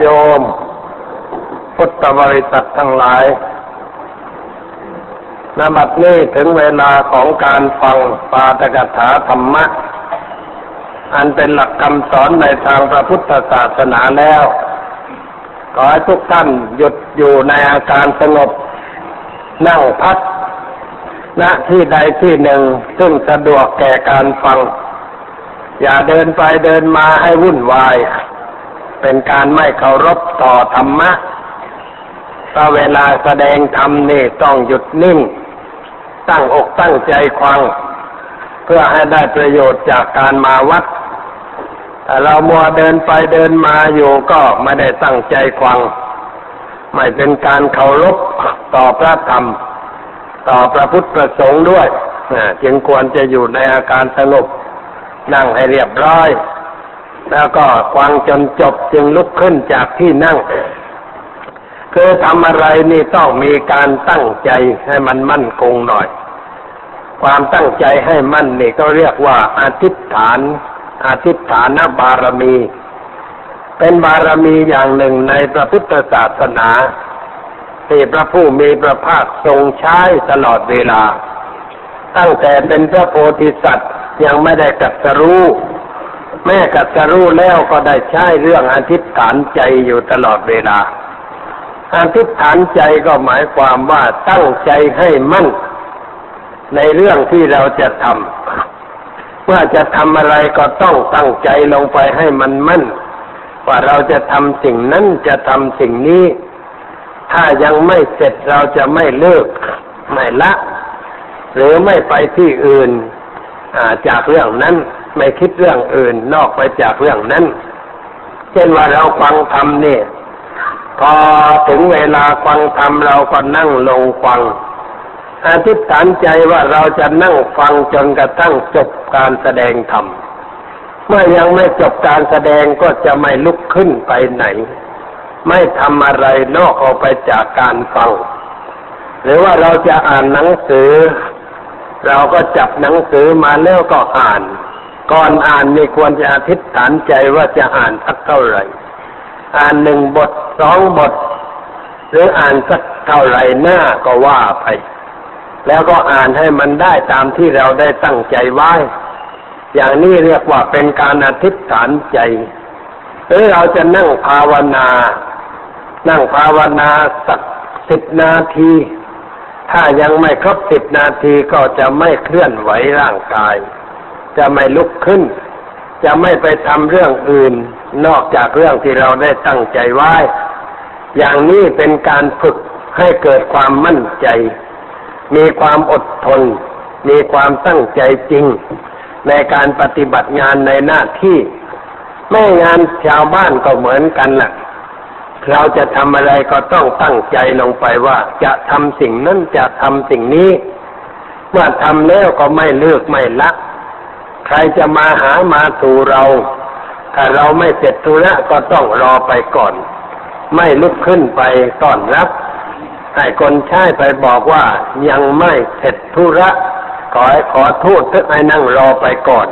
โยม พุทธบริษัททั้งหลายนบัดนี้ถึงเวลาของการฟังปาตกถาธรรมะ อันเป็นหลักคำสอนในทางพระพุทธศาสนาแล้ว ขอให้ทุกท่านหยุดอยู่ในอาการสงบ นั่งพักณที่ใดที่หนึ่ง ซึ่งสะดวกแก่การฟัง อย่าเดินไปเดินมาให้วุ่นวาย เป็นการไม่เคารพต่อธรรมะถ้าเวลาแสดงธรรมนี่ต้องหยุดนิ่ง ตั้งอกตั้งใจฟัง เพื่อให้ได้ประโยชน์จากการมาวัดแต่เรามัวเดินไปเดินมาอยู่ก็ไม่ได้ตั้งใจฟัง ไม่เป็นการเคารพต่อพระธรรม ต่อพระพุทธประสงค์ด้วยจึงควรจะอยู่ในอาการสงบนั่งให้เรียบร้อย แล้วก็ฟังจนจบจึงลุกขึ้นจากที่นั่ง คือทำอะไรนี่ต้องมีการตั้งใจให้มันมั่นคงหน่อย ความตั้งใจให้มั่นนี่ก็เรียกว่าอาธิษฐานอาธิษฐานบารมี เป็นบารมีอย่างหนึ่งในพระพุทธศาสนาที่พระผู้มีพระภาคทรงใช้ตลอดเวลา ตั้งแต่เป็นพระโพธิสัตว์ยังไม่ได้กัดสรู้ แม่กัดสรู้แล้วก็ได้ใช้เรื่องอธิษฐานใจอยู่ตลอดเวลาอธิษฐานใจก็หมายความว่าตั้งใจให้มั่น ในเรื่องที่เราจะทำเมื่อจะทำอะไรก็ต้องตั้งใจลงไปให้มันมั่น ว่าเราจะทำสิ่งนั้นจะทำสิ่งนี้ ถ้ายังไม่เสร็จเราจะไม่เลิกไม่ละ หรือไม่ไปที่อื่นจากเรื่องนั้น ไม่คิดเรื่องอื่นนอกไปจากเรื่องนั้น เช่นว่าเราฟังธรรมนี่พอถึงเวลาฟังธรรมเราก็นั่งลงฟังอธิษฐานใจว่าเราจะนั่งฟังจนกระทั่งจบการแสดงธรรม เมื่อยังไม่จบการแสดงก็จะไม่ลุกขึ้นไปไหน ไม่ทำอะไรนอกออกไปจากการฟัง หรือว่าเราจะอ่านหนังสือ เราก็จับหนังสือมาแล้วก็อ่าน ก่อนอ่านนี่ควรจะอธิษฐานใจว่าจะอ่านสักเท่าไหร่ อ่านหนึ่งบทสองบท หรืออ่านสักเท่าไหร่หน้าก็ว่าไป แล้วก็อ่านให้มันได้ตามที่เราได้ตั้งใจไว้ อย่างนี้เรียกว่าเป็นการอธิษฐานใจหรือเราจะนั่งภาวนา นั่งภาวนาสักสิบนาที ถ้ายังไม่ครบสิบนาทีก็จะไม่เคลื่อนไหวร่างกาย จะไม่ลุกขึ้น จะไม่ไปทำเรื่องอื่น นอกจากเรื่องที่เราได้ตั้งใจไว้ อย่างนี้เป็นการฝึกให้เกิดความมั่นใจ มีความอดทน มีความตั้งใจจริง ในการปฏิบัติงานในหน้าที่ไม่งานชาวบ้านก็เหมือนกันแหละเราจะทำอะไรก็ต้องตั้งใจลงไปว่า จะทำสิ่งนั้นจะทำสิ่งนี้เมื่อทำแล้วก็ไม่เลือกไม่ละ ใครจะมาหามาสู่เรา ถ้าเราไม่เสร็จธุระก็ต้องรอไปก่อน ไม่ลุกขึ้นไปต้อนรับ ให้คนใช้ไปบอกว่ายังไม่เสร็จธุระขอขอโทษทึกให้นั่งรอไปก่อน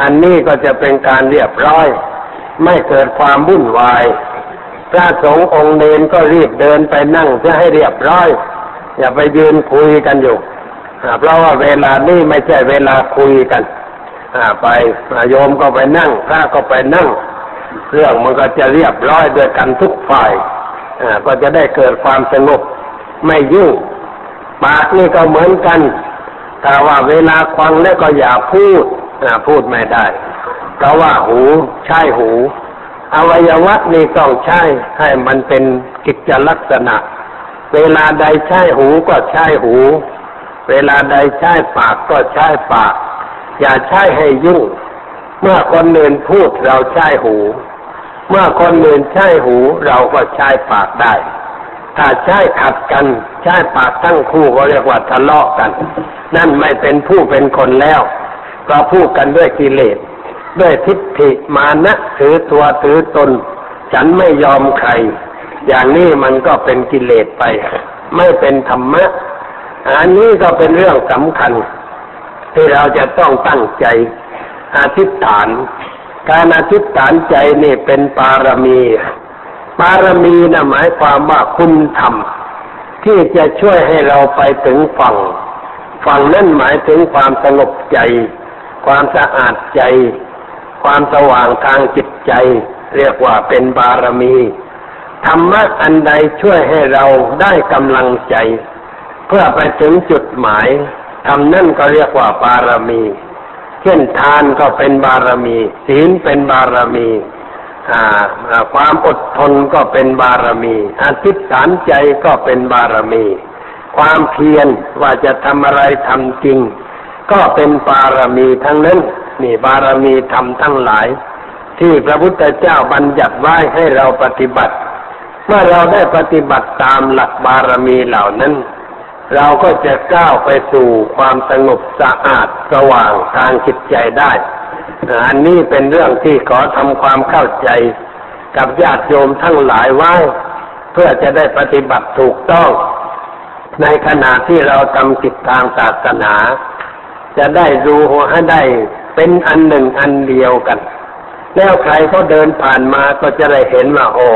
อันนี้ก็จะเป็นการเรียบร้อย ไม่เกิดความวุ่นวาย พระสงฆ์องค์เนนก็รีบเดินไปนั่งเพื่อให้เรียบร้อย อย่าไปยืนคุยกันอยู่เพราะว่าเวลานี้ไม่ใช่เวลาคุยกัน ไปโยมก็ไปนั่งพระก็ไปนั่งเรื่องมันก็จะเรียบร้อยด้วยกันทุกฝ่ายก็จะได้เกิดความสงบไม่ยุ่งปากนี่ก็เหมือนกันแต่ว่าเวลาฟังแล้วก็อย่าพูดพูดไม่ได้เพราะว่าหูใช่หู อวัยวะนี่ต้องใช้ให้มันเป็นกิจลักษณะ เวลาใดใช้หูก็ใช้หู เวลาใดใช้ปากก็ใช้ปาก อย่าใช้ให้ยุ่ง เมื่อคนอื่นพูดเราใช้หู เมื่อคนอื่นใช้หูเราก็ใช้ปากได้ ถ้าใช้ขัดกันใช้ปากทั้งคู่ก็เรียกว่าทะเลาะกัน นั่นไม่เป็นผู้เป็นคนแล้วก็พูดกันด้วยกิเลส ด้วยทิฏฐิมานะถือตัวถือตน ฉันไม่ยอมใคร อย่างนี้มันก็เป็นกิเลสไป ไม่เป็นธรรมะอันนี้ก็เป็นเรื่องสำคัญ ที่เราจะต้องตั้งใจอธิษฐาน การอธิษฐานใจนี่เป็นปารมีบารมีนะหมายความว่าคุณธรรมที่จะช่วยให้เราไปถึงฝั่ง ฝั่งนั่นหมายถึงความสงบใจ ความสะอาดใจ ความสว่างทางจิตใจ เรียกว่าเป็นบารมีธรรมะอันใดช่วยให้เราได้กำลังใจ เพื่อไปถึงจุดหมาย ทำนั่นก็เรียกว่าบารมี เช่นทานก็เป็นบารมี ศีลเป็นบารมีความอดทนก็เป็นบารมีอธิษฐานใจก็เป็นบารมี ความเพียรว่าจะทำอะไรทำจริง ก็เป็นบารมีทั้งนั้นนี่บารมีทำทั้งหลาย ที่พระพุทธเจ้าบัญญัติไว้ให้เราปฏิบัติ เมื่อเราได้ปฏิบัติตามหลักบารมีเหล่านั้น เราก็จะก้าวไปสู่ความสงบสะอาดสว่างทางจิตใจได้อันนี้เป็นเรื่องที่ขอทำความเข้าใจกับญาติโยมทั้งหลายไว้เพื่อจะได้ปฏิบัติถูกต้อง ในขณะที่เราทำกิจทางศาสนา จะได้รู้ให้ได้เป็นอันหนึ่งอันเดียวกัน แล้วใครเขาเดินผ่านมาก็จะได้เห็นว่าโอ้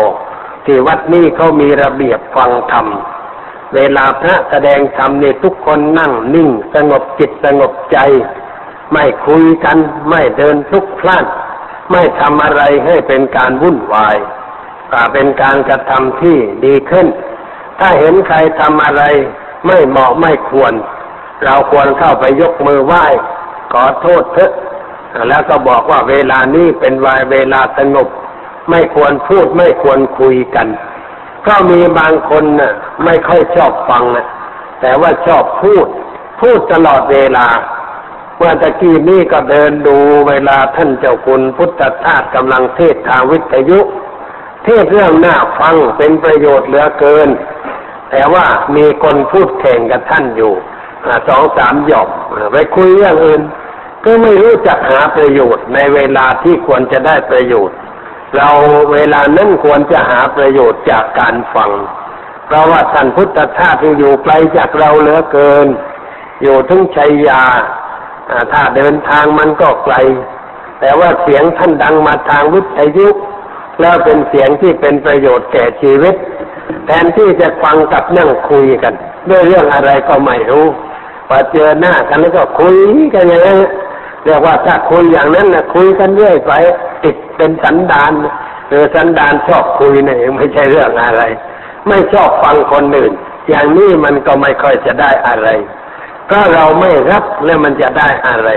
ที่วัดนี้เขามีระเบียบฟังธรรม เวลาพระแสดงธรรมเนี่ยทุกคนนั่งนิ่ง สงบจิตสงบใจ ไม่คุยกัน ไม่เดินทุกพล่านไม่ทำอะไรให้เป็นการวุ่นวายแต่เป็นการกระทำที่ดีขึ้น ถ้าเห็นใครทำอะไร ไม่เหมาะไม่ควร เราควรเข้าไปยกมือไหว้ขอโทษเถอะ แล้วก็บอกว่าเวลานี้เป็นวายเวลาสงบ ไม่ควรพูดไม่ควรคุยกัน ก็มีบางคนน่ะ ไม่ค่อยชอบฟังนะแต่ว่าชอบพูด พูดตลอดเวลาเมื่อตะกี้นี้ก็เดินดูเวลาท่านเจ้าคุณพุทธทาสกำลังเทศทางวิทยุ เทศเรื่องหน้าฟังเป็นประโยชน์เหลือเกิน แต่ว่ามีคนพูดแข่งกับท่านอยู่สองสามหยอกไปคุยเรื่องอื่น ก็ไม่รู้จักหาประโยชน์ในเวลาที่ควรจะได้ประโยชน์ เราเวลานั้นควรจะหาประโยชน์จากการฟัง เพราะว่าท่านพุทธทาสอยู่ไกลจากเราเหลือเกิน อยู่ทั้งชัยยาถ้าเดินทางมันก็ไกล แต่ว่าเสียงท่านดังมาทางวิทยุแล้วเป็นเสียงที่เป็นประโยชน์แก่ชีวิต แทนที่จะฟังกับนั่งคุยกัน ด้วยเรื่องอะไรก็ไม่รู้พอเจอหน้ากันแล้วก็คุยกันอย่างนี้เรียกว่าถ้าคุยอย่างนั้นนะคุยกันเรื่อยไป เป็นสันดานเออสันดานชอบคุยนี่ไม่ใช่เรื่องอะไร ไม่ชอบฟังคนอื่น อย่างนี้มันก็ไม่ค่อยจะได้อะไรถ้าเราไม่รับแล้วมันจะได้อะไร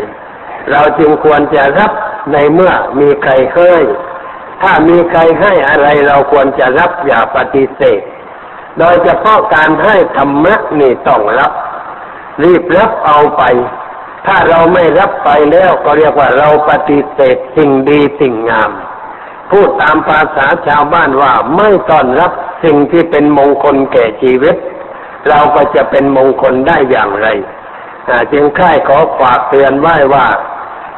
เราจึงควรจะรับในเมื่อมีใครให้ถ้ามีใครให้อะไรเราควรจะรับอย่าปฏิเสธ โดยเฉพาะการให้ธรรมะนี่ต้องรับ รีบรับเอาไป ถ้าเราไม่รับไปแล้วก็เรียกว่าเราปฏิเสธสิ่งดีสิ่งงาม พูดตามภาษาชาวบ้านว่าไม่ต้อนรับสิ่งที่เป็นมงคลแก่ชีวิต เราก็จะเป็นมงคลได้อย่างไรจึงค่ายขอฝากเตือนไว้ว่า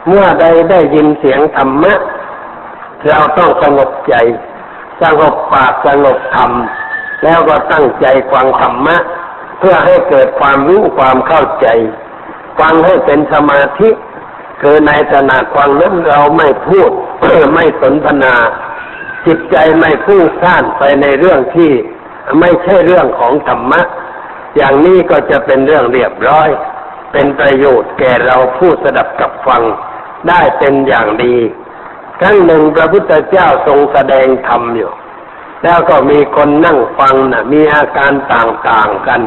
เมื่อใดได้ยินเสียงธรรมะ เราต้องสงบใจ สงบปากสงบธรรม แล้วก็ตั้งใจฟังธรรมะ เพื่อให้เกิดความรู้ความเข้าใจ ฟังให้เป็นสมาธิคือในขณะฟังนั้นเราไม่พูดไม่สนทนา จิตใจไม่พุ่งซ่านไปในเรื่องที่ไม่ใช่เรื่องของธรรมะ อย่างนี้ก็จะเป็นเรื่องเรียบร้อย เป็นประโยชน์แก่เราผู้สดับกับฟังได้เป็นอย่างดีครั้งหนึ่งพระพุทธเจ้าทรงแสดงธรรมอยู่ แล้วก็มีคนนั่งฟังนะ่ะมีอาการต่างๆกัน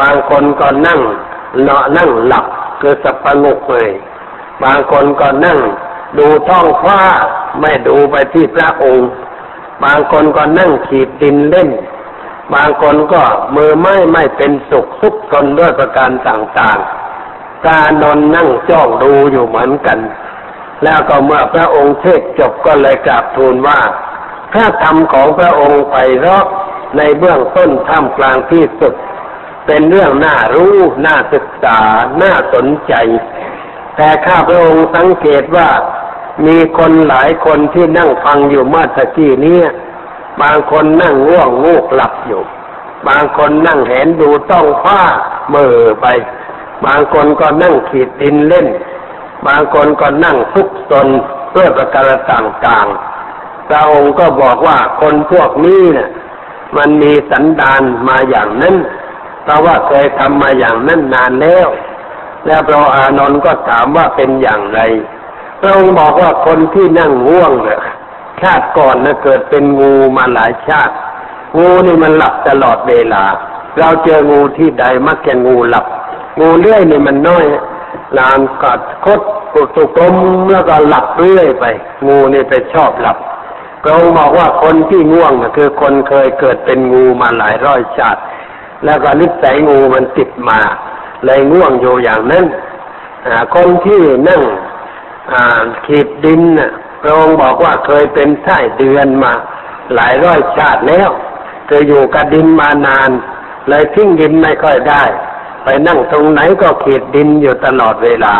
บางคนก็นั่ง นาะนั่งหลับคือสับปะงกเลยบางคนก็นั่ง ดูท้องฟ้าไม่ดูไปที่พระองค์ บางคนก็นั่งขีดดินเล่น บางคนก็มือไม่ไม่เป็นสุขทุกทนด้วยประการต่างๆตานอนนั่งจ้องดูอยู่เหมือนกัน แล้วก็เมื่อพระองค์เทศจบก็เลยกราบทูลว่าพระธรรมของพระองค์ไปรอบในเบื้องต้นท่ามกลางที่สุด เป็นเรื่องน่ารู้น่าศึกษา น่าสนใจ แต่ข้าพระองค์สังเกตว่ามีคนหลายคนที่นั่งฟังอยู่เมื่อตะกี้นี้บางคนนั่งง่วงงูกหลับอยู่ บางคนนั่งเห็นดูต้องผ้าเมื่อไป บางคนก็นั่งขีดดินเล่น บางคนก็นั่งทุกตนเพื่อประการต่างๆพระองค์ก็บอกว่าคนพวกนี้เนะ่ยมันมีสันดานมาอย่างนั้น เพราะว่าเคยทำมาอย่างนั้นนานแล้ว แล้วพระอานนท์ก็ถามว่าเป็นอย่างไรพระองค์บอกว่าคนที่นั่งง่วงเนี่ยชาติก่อนนะเกิดเป็นงูมาหลายชาติ งูนี่มันหลับตลอดเวลา เราเจองูที่ใดมักจะงูหลับ งูเลื่อยนี่มันน้อยลานกัดคดกุสุกลมแล้วก็หลับเรื่อยไป งูนี่ไปชอบหลับพระองค์บอกว่าคนที่ง่วงนะคือคนเคยเกิดเป็นงูมาหลายร้อยชาติ แล้วก็นิสัยงูมันติดมา เลยง่วงอยู่อย่างนั้นคนที่นั่งขีดดินพระองค์บอกว่าเคยเป็นไส้เดือนมา หลายร้อยชาติแล้วเคยอยู่กับดินมานาน เลยทิ้งดินไม่ค่อยได้ ไปนั่งตรงไหนก็ขีดดินอยู่ตลอดเวลา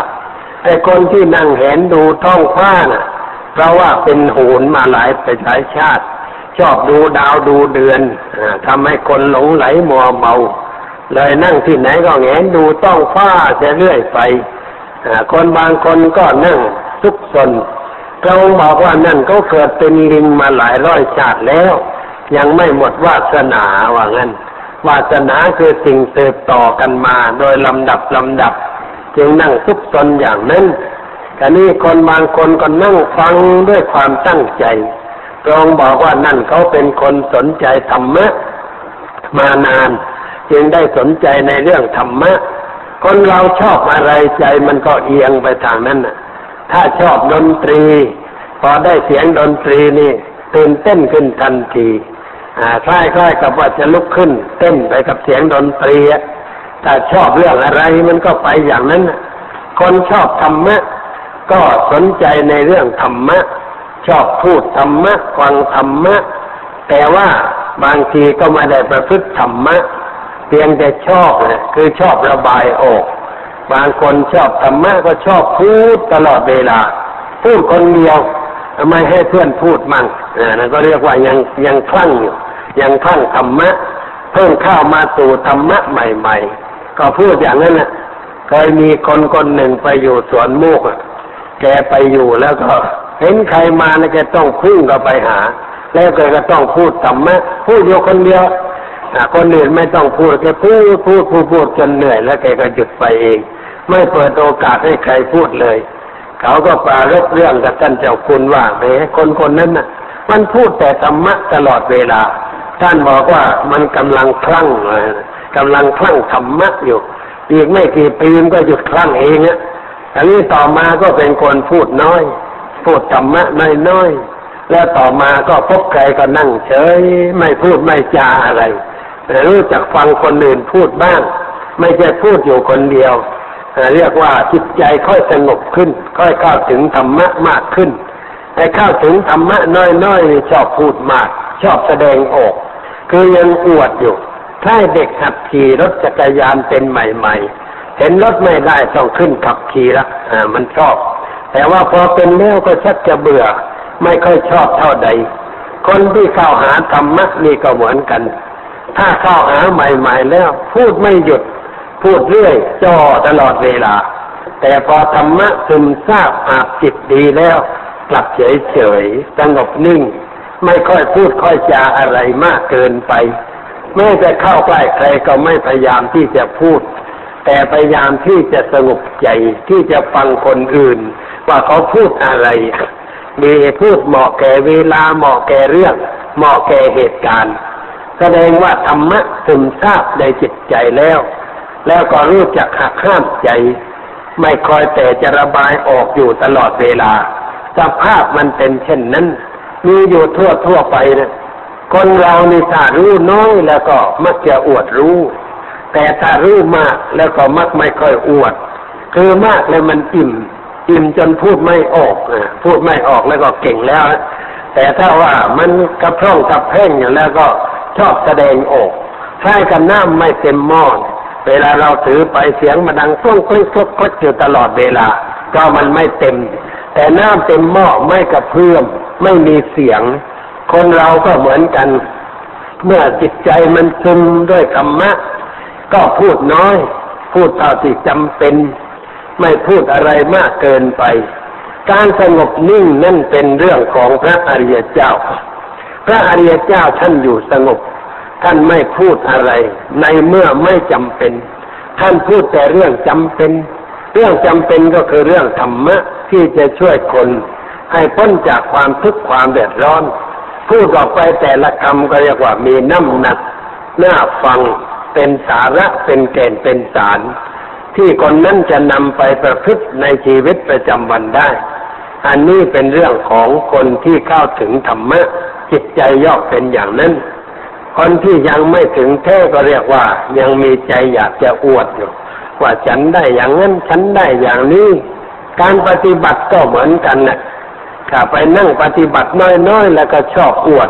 ไอ้คนที่นั่งเห็นดูท้องฟ้าน่ะ เพราะว่าเป็นโหนมาหลายไปหลายชาติ ชอบดูดาวดูเดือนอทำให้คนหลงไหลมัวเมา เลยนั่งที่ไหนก็แงนดูต้องฟ้าจะเรื่อยไปคนบางคนก็นั่งซุกซนเราบอกว่านั่นเขาเกิดเป็นลิงมาหลายร้อยชาติแล้ว ยังไม่หมดวาสนาว่างั้นวาสนาคือสิ่งเติบต่อกันมาโดยลำดับลำดับ จึงนั่งซุกซนอย่างนั้นแต่นี่คนบางคนก็นั่งฟังด้วยความตั้งใจ ตรองบอกว่านั่นเขาเป็นคนสนใจธรรมะมานาน จึงได้สนใจในเรื่องธรรมะ คนเราชอบอะไรใจมันก็เอียงไปทางนั้นน่ะ ถ้าชอบดนตรี พอได้เสียงดนตรีนี่ตื่นเต้นขึ้นทันทีคล้ายๆกับว่าจะลุกขึ้น เต้นไปกับเสียงดนตรีถ้าชอบเรื่องอะไรมันก็ไปอย่างนั้น คนชอบธรรมะ ก็สนใจในเรื่องธรรมะ ชอบพูดธรรมะฟังธรรมะ แต่ว่าบางทีก็ไม่ได้ประพฤติธรรมะ เพียงแต่ชอบนะคือชอบระบายออก บางคนชอบธรรมะก็ชอบพูดตลอดเวลา พูดคนเดียวไม่ให้เพื่อนพูดมั่งนั่นก็เรียกว่ายังยังคลั่งอยู่ยังคลั่งธรรมะ เพิ่งเข้ามาสู่ธรรมะใหม่ ๆ ก็พูดอย่างนั้นนะเคยมีคนคนหนึ่งไปอยู่สวนมูกแกไปอยู่แล้วก็ เห็นใครมาแล้วแกต้องพึ่งก็ไปหา แล้วแกก็ต้องพูดธรรมะพูดอยู่คนเดียวคนอื่นไม่ต้องพูดแกพูดพูดพูดพูดจนเหนื่อย แล้วแกก็หยุดไปเอง ไม่เปิดโอกาสให้ใครพูดเลย เขาก็ปรารบเรื่องกับท่านเจ้าคุณว่าแหมคนคนนั้นน่ะ มันพูดแต่ธรรมะตลอดเวลา ท่านบอกว่ามันกำลังคลั่งกำลังคลั่งธรรมะอยู่อีกไม่กี่ปีมันก็หยุดคลั่งเองอะอันนี้ต่อมาก็เป็นคนพูดน้อย พูดธรรมะน้อยๆแล้วต่อมาก็พบใครก็นั่งเฉย ไม่พูดไม่จาอะไรรู้จักฟังคนอื่นพูดบ้าง ไม่ใช่พูดอยู่คนเดียวเรียกว่าจิตใจค่อยสงบขึ้น ค่อยเข้าถึงธรรมะมากขึ้นไอ้เข้าถึงธรรมะน้อยๆนี่ชอบพูดมาก ชอบแสดงออก คือยังอวดอยู่ถ้าเด็กขับขี่รถจักรยานเป็นใหม่ ๆ เห็นรถไม่ได้ต้องขึ้นขับขี่ละอ่ามันชอบ แต่ว่าพอเป็นแล้วก็ชักจะเบื่อ ไม่ค่อยชอบเท่าใด คนที่เข้าหาธรรมะนี่ก็เหมือนกัน ถ้าเข้าหาใหม่ๆแล้ว พูดไม่หยุด พูดเรื่อยจ่อตลอดเวลา แต่พอธรรมะซึมซาบอาบจิตดีแล้วกลับเฉยเฉยสงบนิ่ง ไม่ค่อยพูดค่อยจาอะไรมากเกินไปแม้จะเข้าใกล้ใครก็ไม่พยายามที่จะพูด แต่พยายามที่จะสงบใจที่จะฟังคนอื่น ว่าเขาพูดอะไร มีพูดเหมาะแก่เวลาเหมาะแก่เรื่อง เหมาะแก่เหตุการณ์ แสดงว่าธรรมะซึมซาบในจิตใจแล้ว แล้วก็รู้จักหักห้ามใจ ไม่คอยแต่จะระบายออกอยู่ตลอดเวลา สภาพมันเป็นเช่นนั้น มีอยู่ทั่วทั่วไปนะคนเราในถ้ารู้น้อยแล้วก็มักจะอวดรู้ แต่ถ้ารู้มากแล้วก็มักไม่ค่อยอวด คือมากแล้วมันอิ่ม อิ่มจนพูดไม่ออกพูดไม่ออกแล้วก็เก่งแล้ว แต่ถ้าว่ามันกระพร่องกระแพ่งอย่างแล้วก็ชอบแสดงออกคล้ายกับน้ำไม่เต็มหม้อเวลาเราถือไปเสียงมันดังฟุ้งคลิกคลิกคลิกอยู่ตลอดเวลาก็มันไม่เต็ม แต่น้ำเต็มหม้อไม่กระเพื่อมไม่มีเสียง คนเราก็เหมือนกัน เมื่อจิตใจมันซึมด้วยธรรมะก็พูดน้อย พูดเท่าที่จำเป็น ไม่พูดอะไรมากเกินไป การสงบนิ่งนั่นเป็นเรื่องของพระอริยเจ้า พระอริยเจ้าท่านอยู่สงบ ท่านไม่พูดอะไร ในเมื่อไม่จำเป็น ท่านพูดแต่เรื่องจำเป็น เรื่องจำเป็นก็คือเรื่องธรรมะที่จะช่วยคน ให้พ้นจากความทุกข์ความเดือดร้อน พูดออกไปแต่ละคำก็เรียกว่ามีน้ำหนักน่าฟังเป็นสาระเป็นแก่นเป็นสาร ที่คนนั้นจะนำไปประพฤติในชีวิตประจำวันได้ อันนี้เป็นเรื่องของคนที่เข้าถึงธรรมะ จิตใจย่อเป็นอย่างนั้น คนที่ยังไม่ถึงแท้ก็เรียกว่า ยังมีใจอยากจะอวดอยู่ว่าฉันได้อย่างนั้นฉันได้อย่างนี้ การปฏิบัติก็เหมือนกันนะถ้าไปนั่งปฏิบัติน้อยๆแล้วก็ชอบอวด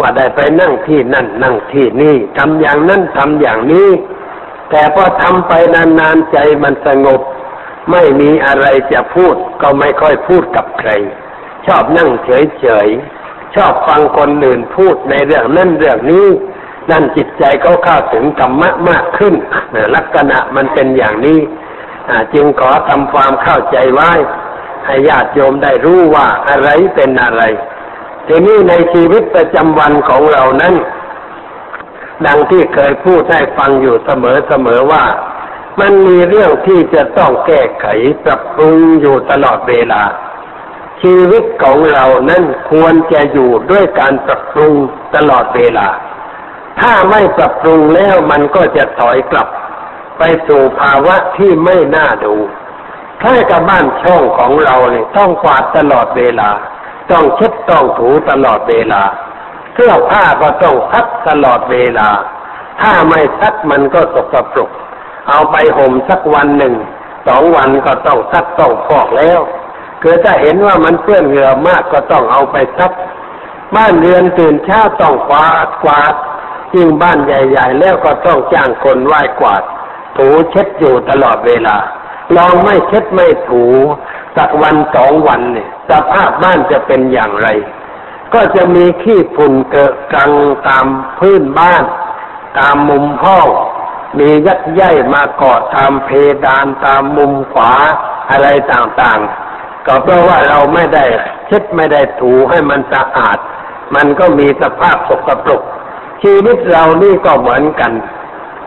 ว่าได้ไปนั่งที่นั่นนั่งที่นี่ทำอย่างนั้นทำอย่างนี้ แต่พอทำไปนานๆใจมันสงบ ไม่มีอะไรจะพูดก็ไม่ค่อยพูดกับใคร ชอบนั่งเฉยๆ ชอบฟังคนอื่นพูดในเรื่องนั้นเรื่องนี้ นั่นจิตใจเขาเข้าถึงธรรมะมากขึ้นลักษณะมันเป็นอย่างนี้จึงขอทำความเข้าใจไว้ ให้ญาติโยมได้รู้ว่าอะไรเป็นอะไร ทีนี้ในชีวิตประจำวันของเรานั้น ดังที่เคยพูดให้ฟังอยู่เสมอเสมอว่า มันมีเรื่องที่จะต้องแก้ไขปรับปรุงอยู่ตลอดเวลา ชีวิตของเรานั้นควรจะอยู่ด้วยการปรับปรุงตลอดเวลา ถ้าไม่ปรับปรุงแล้วมันก็จะถอยกลับ ไปสู่ภาวะที่ไม่น่าดูคล้ายกับบ้านช่องของเราเนี่ยต้องกวาดตลอดเวลา ต้องเช็ดต้องถูตลอดเวลา สื้อผ้าก็ต้องซักตลอดเวลา ถ้าไม่ซักมันก็สกปรก เอาไปห่มสักวันหนึ่ง สองวันก็ต้องซักต้องฟอกแล้วคือถ้าเห็นว่ามันเปื้อนเหงื่อมากก็ต้องเอาไปซัก บ้านเรือนตื่นเช้าต้องกวาดกวาดยิ่งบ้านใหญ่ ๆ แล้วก็ต้องจ้างคนไหว้กวาด ถูเช็ดอยู่ตลอดเวลา ลองไม่เช็ดไม่ถูสักวันสองวันเนี่ยสภาพบ้านจะเป็นอย่างไร ก็จะมีขี้ฝุ่นเกิดกังตามพื้นบ้าน ตามมุมห้อง มียักษ์ใหญ่มาเกาะตามเพดานตามมุมขวาอะไรต่างๆ ก็เพราะว่าเราไม่ได้เช็ดไม่ได้ถูให้มันสะอาด มันก็มีสภาพสกปรก ชีวิตเรานี่ก็เหมือนกัน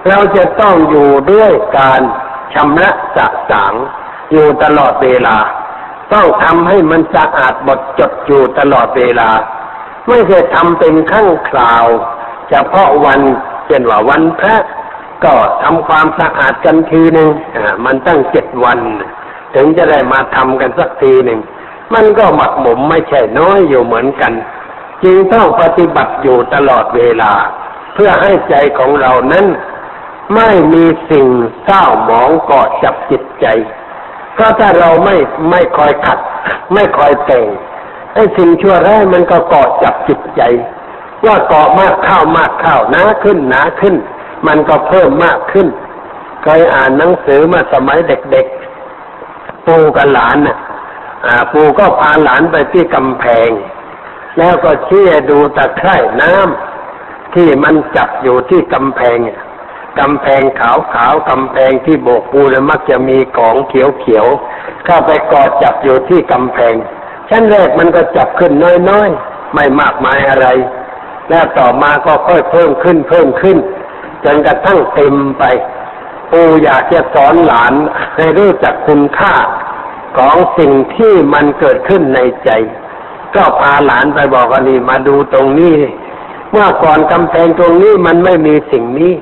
เราจะต้องอยู่ด้วยการชำระสะสางอยู่ตลอดเวลา ต้องทำให้มันสะอาดหมดจดอยู่ตลอดเวลา ไม่ใช่ทำเป็นขั้งคราว เฉพาะวันเช่นว่าวันพระก็ทำความสะอาดกันทีหนึ่งมันตั้งเจ็ดวัน ถึงจะได้มาทำกันสักทีหนึ่ง มันก็หมักหมมไม่ใช่น้อยอยู่เหมือนกัน จึงต้องปฏิบัติอยู่ตลอดเวลา เพื่อให้ใจของเรานั้น ไม่มีสิ่งเศร้าหมองกอดจับจิตใจ ก็ถ้าเราไม่ไม่คอยขัด ไม่คอยแต่งไอ้สิ่งชั่วร้ายมันก็เกาะจับจิตใจ ว่าเกาะมากข้าวมากข้าวหนาขึ้นหนาขึ้น มันก็เพิ่มมากขึ้นเคยอ่านหนังสือมาสมัยเด็กๆปู่กับหลานน่ะปู่ก็พาหลานไปที่กำแพง แล้วก็เชี่ยดูตะไคร่น้ำที่มันจับอยู่ที่กำแพง กำแพงขาวขาวกำแพงที่โบกปูแล้วมักจะมีของเขียวเขียวเข้าไปกอดจับอยู่ที่กำแพง ชั้นแรกมันก็จับขึ้นน้อยๆ ไม่มากมายอะไร แล้วต่อมาก็ค่อยเพิ่มขึ้นเพิ่มขึ้น จนกระทั่งเต็มไป ปูอยากจะสอนหลานให้รู้จักคุณค่าของสิ่งที่มันเกิดขึ้นในใจ ก็พาหลานไปบอกว่านี่มาดูตรงนี้ เมื่อก่อนกำแพงตรงนี้มันไม่มีสิ่งนี้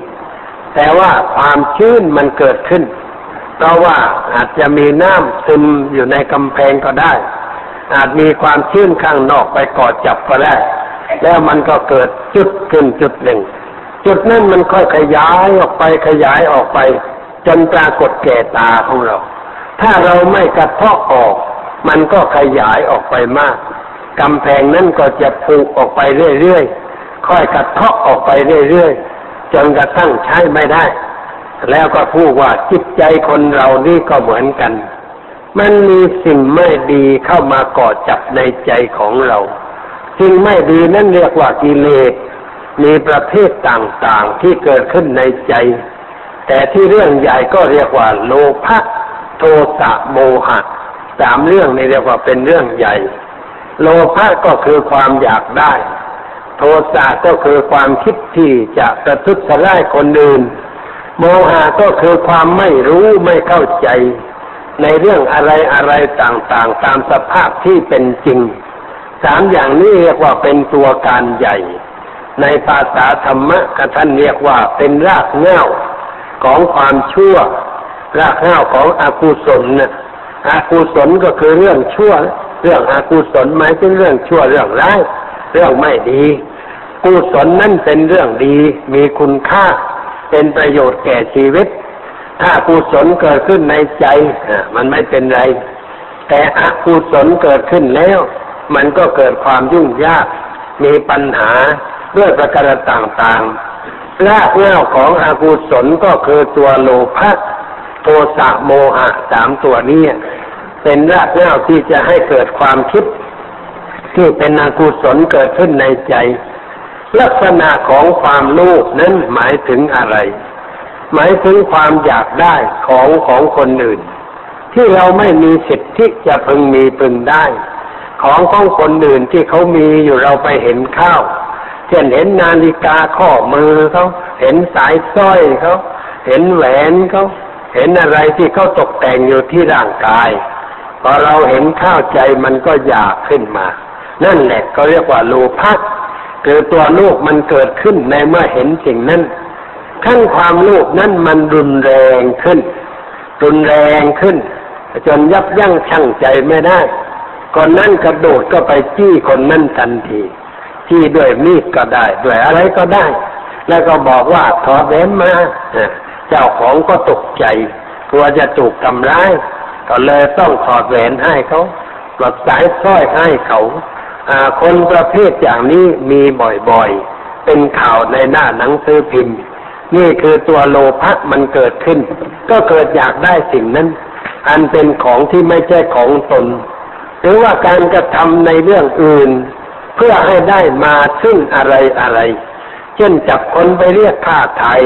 แต่ว่าความชื้นมันเกิดขึ้น เพราะว่าอาจจะมีน้ำซึมอยู่ในกำแพงก็ได้ อาจมีความชื้นข้างนอกไปกอดจับก็ได้ แล้วมันก็เกิดจุดขึ้นจุดหนึ่ง จุดนั้นมันค่อยขยายออกไปขยายออกไป จนปรากฏแก่ตาของเรา ถ้าเราไม่กระเทาะออก มันก็ขยายออกไปมากกำแพงนั้นก็จะผูกออกไปเรื่อยๆค่อยกระเทาะออกไปเรื่อยๆ จนกระทั่งใช้ไม่ได้ แล้วก็พูดว่าจิตใจคนเรานี่ก็เหมือนกัน มันมีสิ่งไม่ดีเข้ามากอจับในใจของเรา สิ่งไม่ดีนั่นเรียกว่ากิเลสมีประเภทต่างๆที่เกิดขึ้นในใจ แต่ที่เรื่องใหญ่ก็เรียกว่า โลภะโทสะโมหะสามเรื่องนี่เรียกว่าเป็นเรื่องใหญ่ โลภะก็คือความอยากได้ โทสะก็คือความคิดที่จะกระทุษร้ายคนอื่น โมหะก็คือความไม่รู้ไม่เข้าใจ ในเรื่องอะไรอะไรต่างๆ ตามสภาพที่เป็นจริง สามอย่างนี้เรียกว่าเป็นตัวการใหญ่ ในภาษาธรรมะกท่านเรียกว่าเป็นรากเหง้าของความชั่ว รากเหง้าของอกุศลนะอกุศลก็คือเรื่องชั่ว เรื่องอกุศลหมายถึงเรื่องชั่วเรื่องร้าย เรื่องไม่ดีกุศลนั่นเป็นเรื่องดี มีคุณค่า เป็นประโยชน์แก่ชีวิต ถ้ากุศลเกิดขึ้นในใจมันไม่เป็นไร แต่อกุศลเกิดขึ้นแล้ว มันก็เกิดความยุ่งยาก มีปัญหาด้วยประการต่างๆรากเหง้าของอกุศลก็คือตัวโลภะโทสะโมหะสามตัวนี้เป็นรากเหง้าที่จะให้เกิดความคิด ที่เป็นอกุศลเกิดขึ้นในใจ ลักษณะของความโลภนั้นหมายถึงอะไร หมายถึงความอยากได้ของของคนอื่น ที่เราไม่มีสิทธิ์ที่จะพึงมีพึงได้ ของของคนอื่นที่เขามีอยู่เราไปเห็นข้าวเช่นเห็นนาฬิกาข้อมือเขาเห็นสายสร้อยเขาเห็นแหวนเขาเห็นอะไรที่เขาตกแต่งอยู่ที่ร่างกายพอเราเห็นข้าวใจมันก็อยากขึ้นมา นั่นแหละก็เรียกว่าโลภะคือตัวลูกมันเกิดขึ้นในเมื่อเห็นสิ่งนั้นขั้นความลูกนั้นมันรุนแรงขึ้น รุนแรงขึ้น จนยับยั้งชั่งใจไม่ได้คนนั้นกระโดดก็ไปจี้คนนั้นทันทีจี้ด้วยมีดก็ได้ด้วยอะไรก็ได้ แล้วก็บอกว่าถอดแหวนมาเจ้าของก็ตกใจกลัวจะถูกทำร้ายก็เลยต้องถอดแหวนให้เขาปลดสายสร้อยให้เขา คนประเภทอย่างนี้มีบ่อยๆ เป็นข่าวในหน้าหนังสือพิมพ์ นี่คือตัวโลภะมันเกิดขึ้น ก็เกิดอยากได้สิ่งนั้น อันเป็นของที่ไม่ใช่ของตน หรือว่าการกระทำในเรื่องอื่น เพื่อให้ได้มาซึ่งอะไรอะไร เช่นจับคนไปเรียกค่าไทย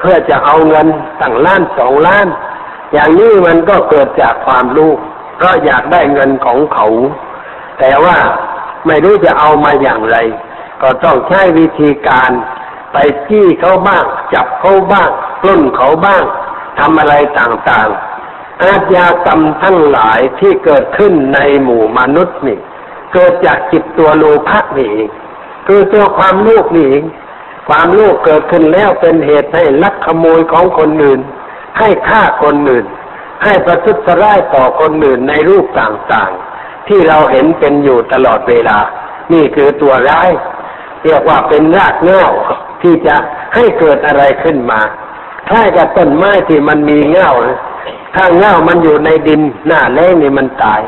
เพื่อจะเอาเงินตั้งล้านสองล้าน อย่างนี้มันก็เกิดจากความรู้เพราะอยากได้เงินของเขา แต่ว่าไม่รู้จะเอามาอย่างไร ก็ต้องใช้วิธีการไปจี้เขาบ้าง จับเขาบ้างปล้นเขาบ้างทำอะไรต่างๆ อาญากรรมทั้งหลายที่เกิดขึ้นในหมู่มนุษย์นี่เกิดจากจิตตัวโลภะนี่เองคือตัวความโลภนี่เองความโลภเกิดขึ้นแล้วเป็นเหตุให้ลักขโมยของคนอื่น ให้ฆ่าคนอื่น ให้ประทุษร้ายต่อคนอื่นในรูปต่างๆ ที่เราเห็นเป็นอยู่ตลอดเวลา นี่คือตัวร้าย เรียกว่าเป็นรากเง้าที่จะให้เกิดอะไรขึ้นมาคล้ายกับต้นไม้ที่มันมีเง้าถ้าเง้ามันอยู่ในดินหน้าแล้งนี่มันตาย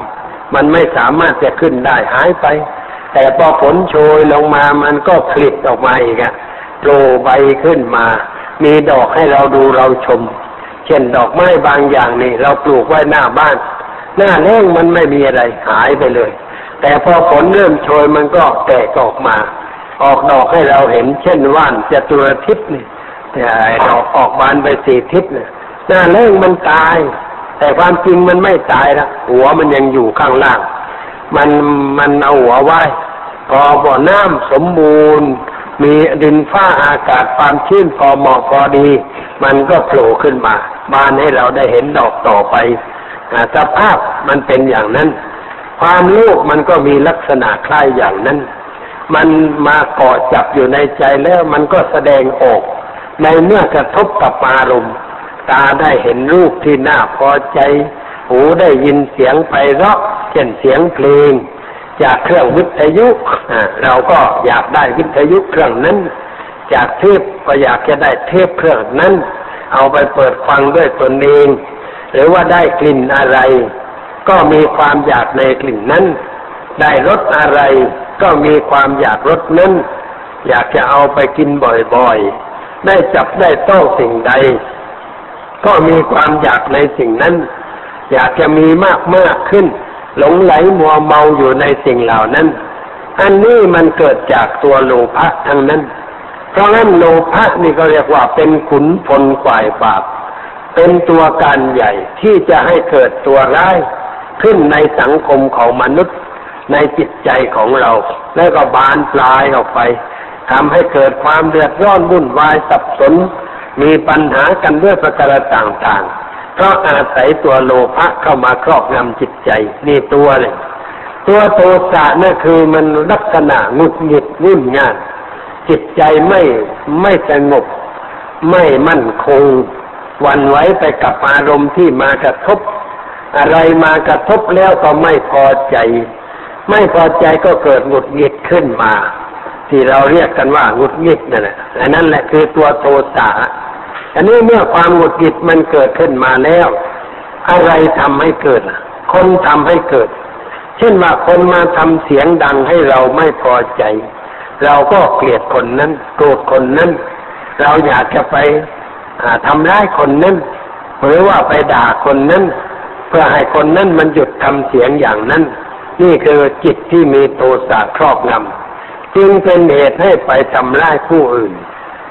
มันไม่สามารถจะขึ้นได้หายไป แต่พอฝนโชยลงมามันก็คลิดออกมาอีกอะโผล่ใบขึ้นมา มีดอกให้เราดูเราชม เช่นดอกไม้บางอย่างนี่ เราปลูกไว้หน้าบ้าน หน้าแล้งมันไม่มีอะไรหายไปเลย แต่พอฝนเริ่มโชยมันก็แตกออกมา ออกดอกให้เราเห็น เช่นว่านจตุรทิศนี่ดอกออกบานไปสี่ทิศเนี่ยหน้าแล้งมันตาย แต่ความจริงมันไม่ตายละหัวมันยังอยู่ข้างล่าง มันมันเอาหัวไว้พอบ่อน้ำสมบูรณ์ มีดินฟ้าอากาศความชื้นพอเหมาะพอดี มันก็โผล่ขึ้นมา บานให้เราได้เห็นดอกต่อไป สภาพมันเป็นอย่างนั้น ความโลภมันก็มีลักษณะคล้ายอย่างนั้น มันมาเกาะจับอยู่ในใจแล้วมันก็แสดงออก ในเมื่อกระทบกับอารมณ์ ตาได้เห็นรูปที่น่าพอใจ หูได้ยินเสียงไพเราะเช่นเสียงเพลง จากเครื่องวิทยุเราก็อยากได้วิทยุเครื่องนั้น จากเทปก็อยากจะได้เทปเครื่องนั้น เอาไปเปิดฟังด้วยตนเอง หรือว่าได้กลิ่นอะไร ก็มีความอยากในกลิ่นนั้น ได้รสอะไร ก็มีความอยากรสนั้น อยากจะเอาไปกินบ่อยๆ ได้จับได้ต้องสิ่งใด ก็มีความอยากในสิ่งนั้น อยากจะมีมากมากขึ้น หลงไหลมัวเมาอยู่ในสิ่งเหล่านั้น อันนี้มันเกิดจากตัวโลภะทั้งนั้น เพราะงั้นโลภะนี่ก็เรียกว่าเป็นขุนพลฝ่ายบาป เป็นตัวการใหญ่ที่จะให้เกิดตัวร้ายขึ้นในสังคมของมนุษย์ในจิตใจของเรา แล้วก็บานปลายออกไปทำให้เกิดความเดือดร้อนวุ่นวายสับสน มีปัญหากันด้วยประการต่างๆ เพราะอาศัยตัวโลภะเข้ามาครอบงำจิตใจ นี่ตัวเลยตัวโทสะนั่นคือมันลักษณะงุดหงิดวุ่นงานจิตใจไม่ไม่สงบ ไม่มั่นคง วันไว้ไปกับอารมณ์ที่มากระทบ อะไรมากระทบแล้วก็ไม่พอใจ ไม่พอใจก็เกิดหงุดหงิดขึ้นมา ที่เราเรียกกันว่าหงุดหงิดนั่นแหละอันนั้นแหละคือตัวโทสะอันนี้เมื่อความหงุดหงิดมันเกิดขึ้นมาแล้ว อะไรทำให้เกิดคนทำให้เกิด เช่นว่าคนมาทำเสียงดังให้เราไม่พอใจ เราก็เกลียดคนนั้นโกรธคนนั้น เราอยากจะไป ทำร้ายคนนั้นหรือว่าไปด่าคนนั้นเพื่อให้คนนั้นมันหยุดทำเสียงอย่างนั้น นี่คือจิตที่มีโทสะครอบงำจึงเป็นเหตุให้ไปทำร้ายผู้อื่น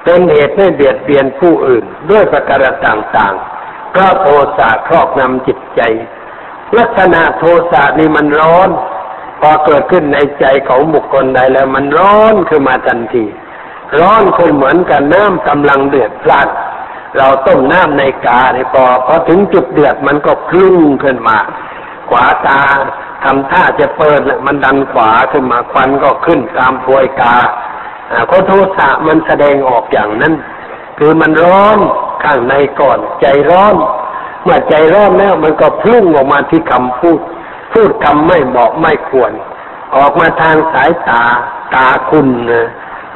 เป็นเหตุให้เบียดเบียนผู้อื่น ด้วยประการต่างๆเพราะโทสะครอบงำจิตใจ ลักษณะโทสะนี่มันร้อน พอเกิดขึ้นในใจของบุคคลใดแล้วมันร้อนขึ้นมาทันที ร้อนขึ้นเหมือนกับน้ำกำลังเดือดพล่าน เราต้มน้ำในกาในพอพอถึงจุดเดือดมันก็คลุ้งขึ้นมา ขวาตาทำท่าจะเปิดมันดันขวาขึ้นมาควันก็ขึ้นตามพวยกาโคโทสะมันแสดงออกอย่างนั้น คือมันร้อนข้างในก่อนใจร้อน เมื่อใจร้อนแล้วมันก็พุ่งออกมาที่คำพูด พูดคำไม่เหมาะไม่ควร ออกมาทางสายตาตาคุณนะ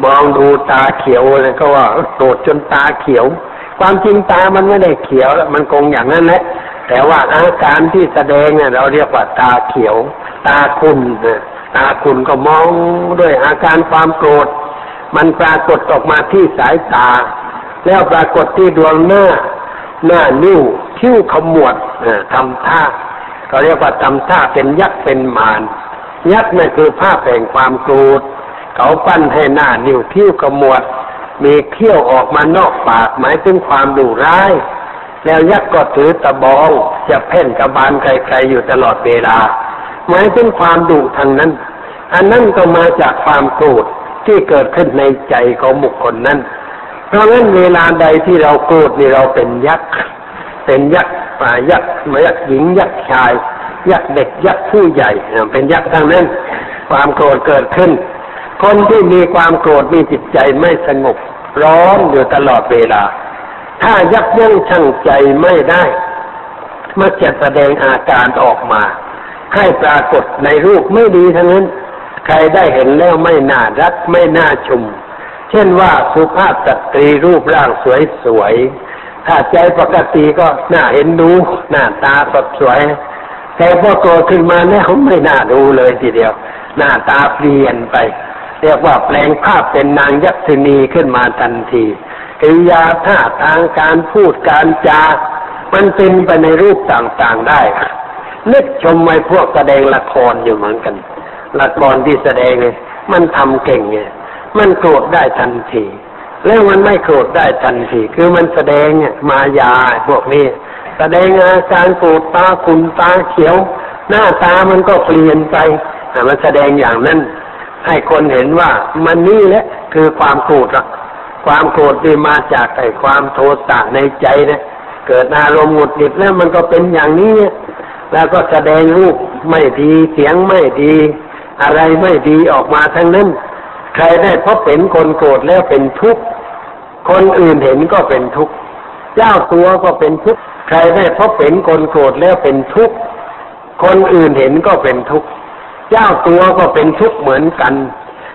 มองดูตาเขียวเลยก็ว่าโกรธจนตาเขียว ความจริงตามันไม่ได้เขียวแล้วมันคงอย่างนั้นแหละแต่ว่าอาการที่แสดงเนี่ยเราเรียกว่าตาเขียว ตาคุณนะตาคุณก็มองด้วยอาการความโกรธ มันปรากฏออกมาที่สายตา แล้วปรากฏที่ดวงหน้าหน้านิ้วคิ้วขมวดทำท่าเขาเรียกว่าทำท่าเป็นยักษ์เป็นมารยักษ์นั่นคือภาพแห่งความโกรธเขาปั้นให้หน้านิ้วคิ้วขมวด มีเขี้ยวออกมานอกปากหมายถึงความดุร้าย แล้วยักษ์ก็ถือตะบองจะเพ่นกระบาลใครๆอยู่ตลอดเวลา หมายถึงความดุทางนั้น อันนั้นก็มาจากความโกรธที่เกิดขึ้นในใจของบุคคลนั้น เพราะงั้นเวลาใดที่เราโกรธนี่เราเป็นยักษ์เป็นยักษ์ป่ายักษ์มายักษ์หญิงยักษ์ชาย ยักษ์เด็กยักษ์ผู้ใหญ่เป็นยักษ์ทั้งนั้น ความโกรธเกิดขึ้น คนที่มีความโกรธมีจิตใจไม่สงบร้อนอยู่ตลอดเวลา ถ้ายักยั้งชั่งใจไม่ได้มักจะแสดงอาการออกมา ให้ปรากฏในรูปไม่ดีทั้งนั้น ใครได้เห็นแล้วไม่น่ารักไม่น่าชม เช่นว่าสุภาพสตรีรูปร่างสวยสวยถ้าใจปกติก็น่าเห็นดูหน้าตาสดสวย แต่พอโตขึ้นมาเนี่ยเขาไม่น่าดูเลยทีเดียว หน้าตาเปลี่ยนไป เรียกว่าแปลงภาพเป็นนางยักษินีขึ้นมาทันทีกิริยาท่าทางการพูดการจา มันเป็นไปในรูปต่างๆได้นึกชมไว้พวกแสดงละครอยู่เหมือนกัน ละครที่แสดงเนี่ยมันทำเก่งไงมันโกรธได้ทันที แล้วมันไม่โกรธได้ทันที คือมันแสดงเนี่ยมายาพวกนี้ แสดงอาการโกรธตาขุนตาเขียว หน้าตามันก็เปลี่ยนไปมันแสดงอย่างนั้น ให้คนเห็นว่ามันนี่แหละคือความโกรธละความโกรธที่มาจากไอ้ความโทสะในใจนะเกิดอารมณ์หงุดหงิดแล้วมันก็เป็นอย่างนี้ แล้วก็แสดงรูปไม่ดีเสียงไม่ดี อะไรไม่ดีออกมาทั้งนั้น ใครได้พบเห็นคนโกรธแล้วเป็นทุกข์คนอื่นเห็นก็เป็นทุกข์เจ้าตัวก็เป็นทุกข์ใครได้พบเห็นคนโกรธแล้วเป็นทุกข์คนอื่นเห็นก็เป็นทุกข์ เจ้าตัวก็เป็นทุกข์เหมือนกัน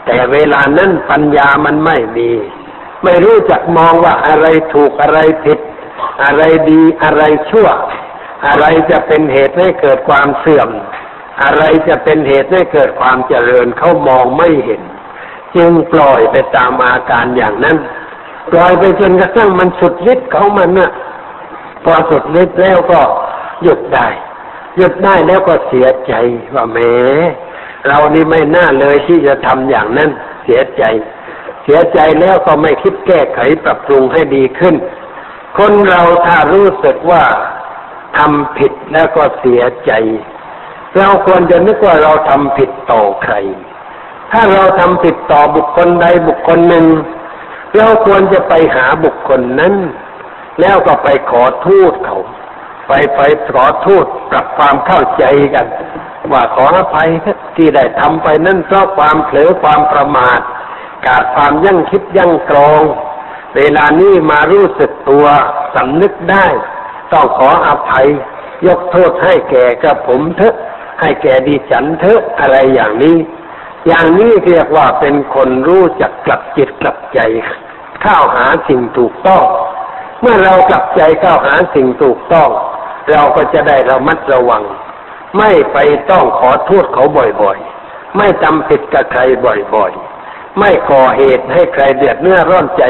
แต่เวลานั้นปัญญามันไม่มี ไม่รู้จักมองว่าอะไรถูกอะไรผิด อะไรดีอะไรชั่ว อะไรจะเป็นเหตุให้เกิดความเสื่อม อะไรจะเป็นเหตุให้เกิดความเจริญเขามองไม่เห็น จึงปล่อยไปตามอาการอย่างนั้นปล่อยไปจนกระทั่งมันสุดฤทธิ์ของมันนะ่ะพอสุดฤทธิ์แล้วก็หยุดได้หยุดได้แล้วก็เสียใจว่าแม เรานี่ไม่น่าเลยที่จะทำอย่างนั้นเสียใจ เสียใจแล้วก็ไม่คิดแก้ไขปรับปรุงให้ดีขึ้น คนเราถ้ารู้สึกว่าทำผิดแล้วก็เสียใจ เราควรจะนึกว่าเราทำผิดต่อใคร ถ้าเราทำผิดต่อบุคคลใดบุคคลหนึ่ง เราควรจะไปหาบุคคลนั้น แล้วก็ไปขอโทษเขา ไปไปขอโทษปรับความเข้าใจกัน ว่าขออภัยที่ได้ทำไปนั่นเพราะความเผลอความประมาทขาดความยั่งคิดยั่งกรอง เวลานี้มารู้สึกตัวสำนึกได้ ต้องขออภัย ยกโทษให้แก่กับผมเถอะ ให้แก่ดิฉันเถอะอะไรอย่างนี้ อย่างนี้เรียกว่าเป็นคนรู้จักกลับจิตกลับใจ เข้าหาสิ่งถูกต้อง เมื่อเรากลับใจเข้าหาสิ่งถูกต้อง เราก็จะได้ระมัดระวัง ไม่ไปต้องขอโทษเขาบ่อยๆ ไม่จำผิดกับใครบ่อยๆ ไม่ก่อเหตุให้ใครเดือดเนื้อร้อนใจ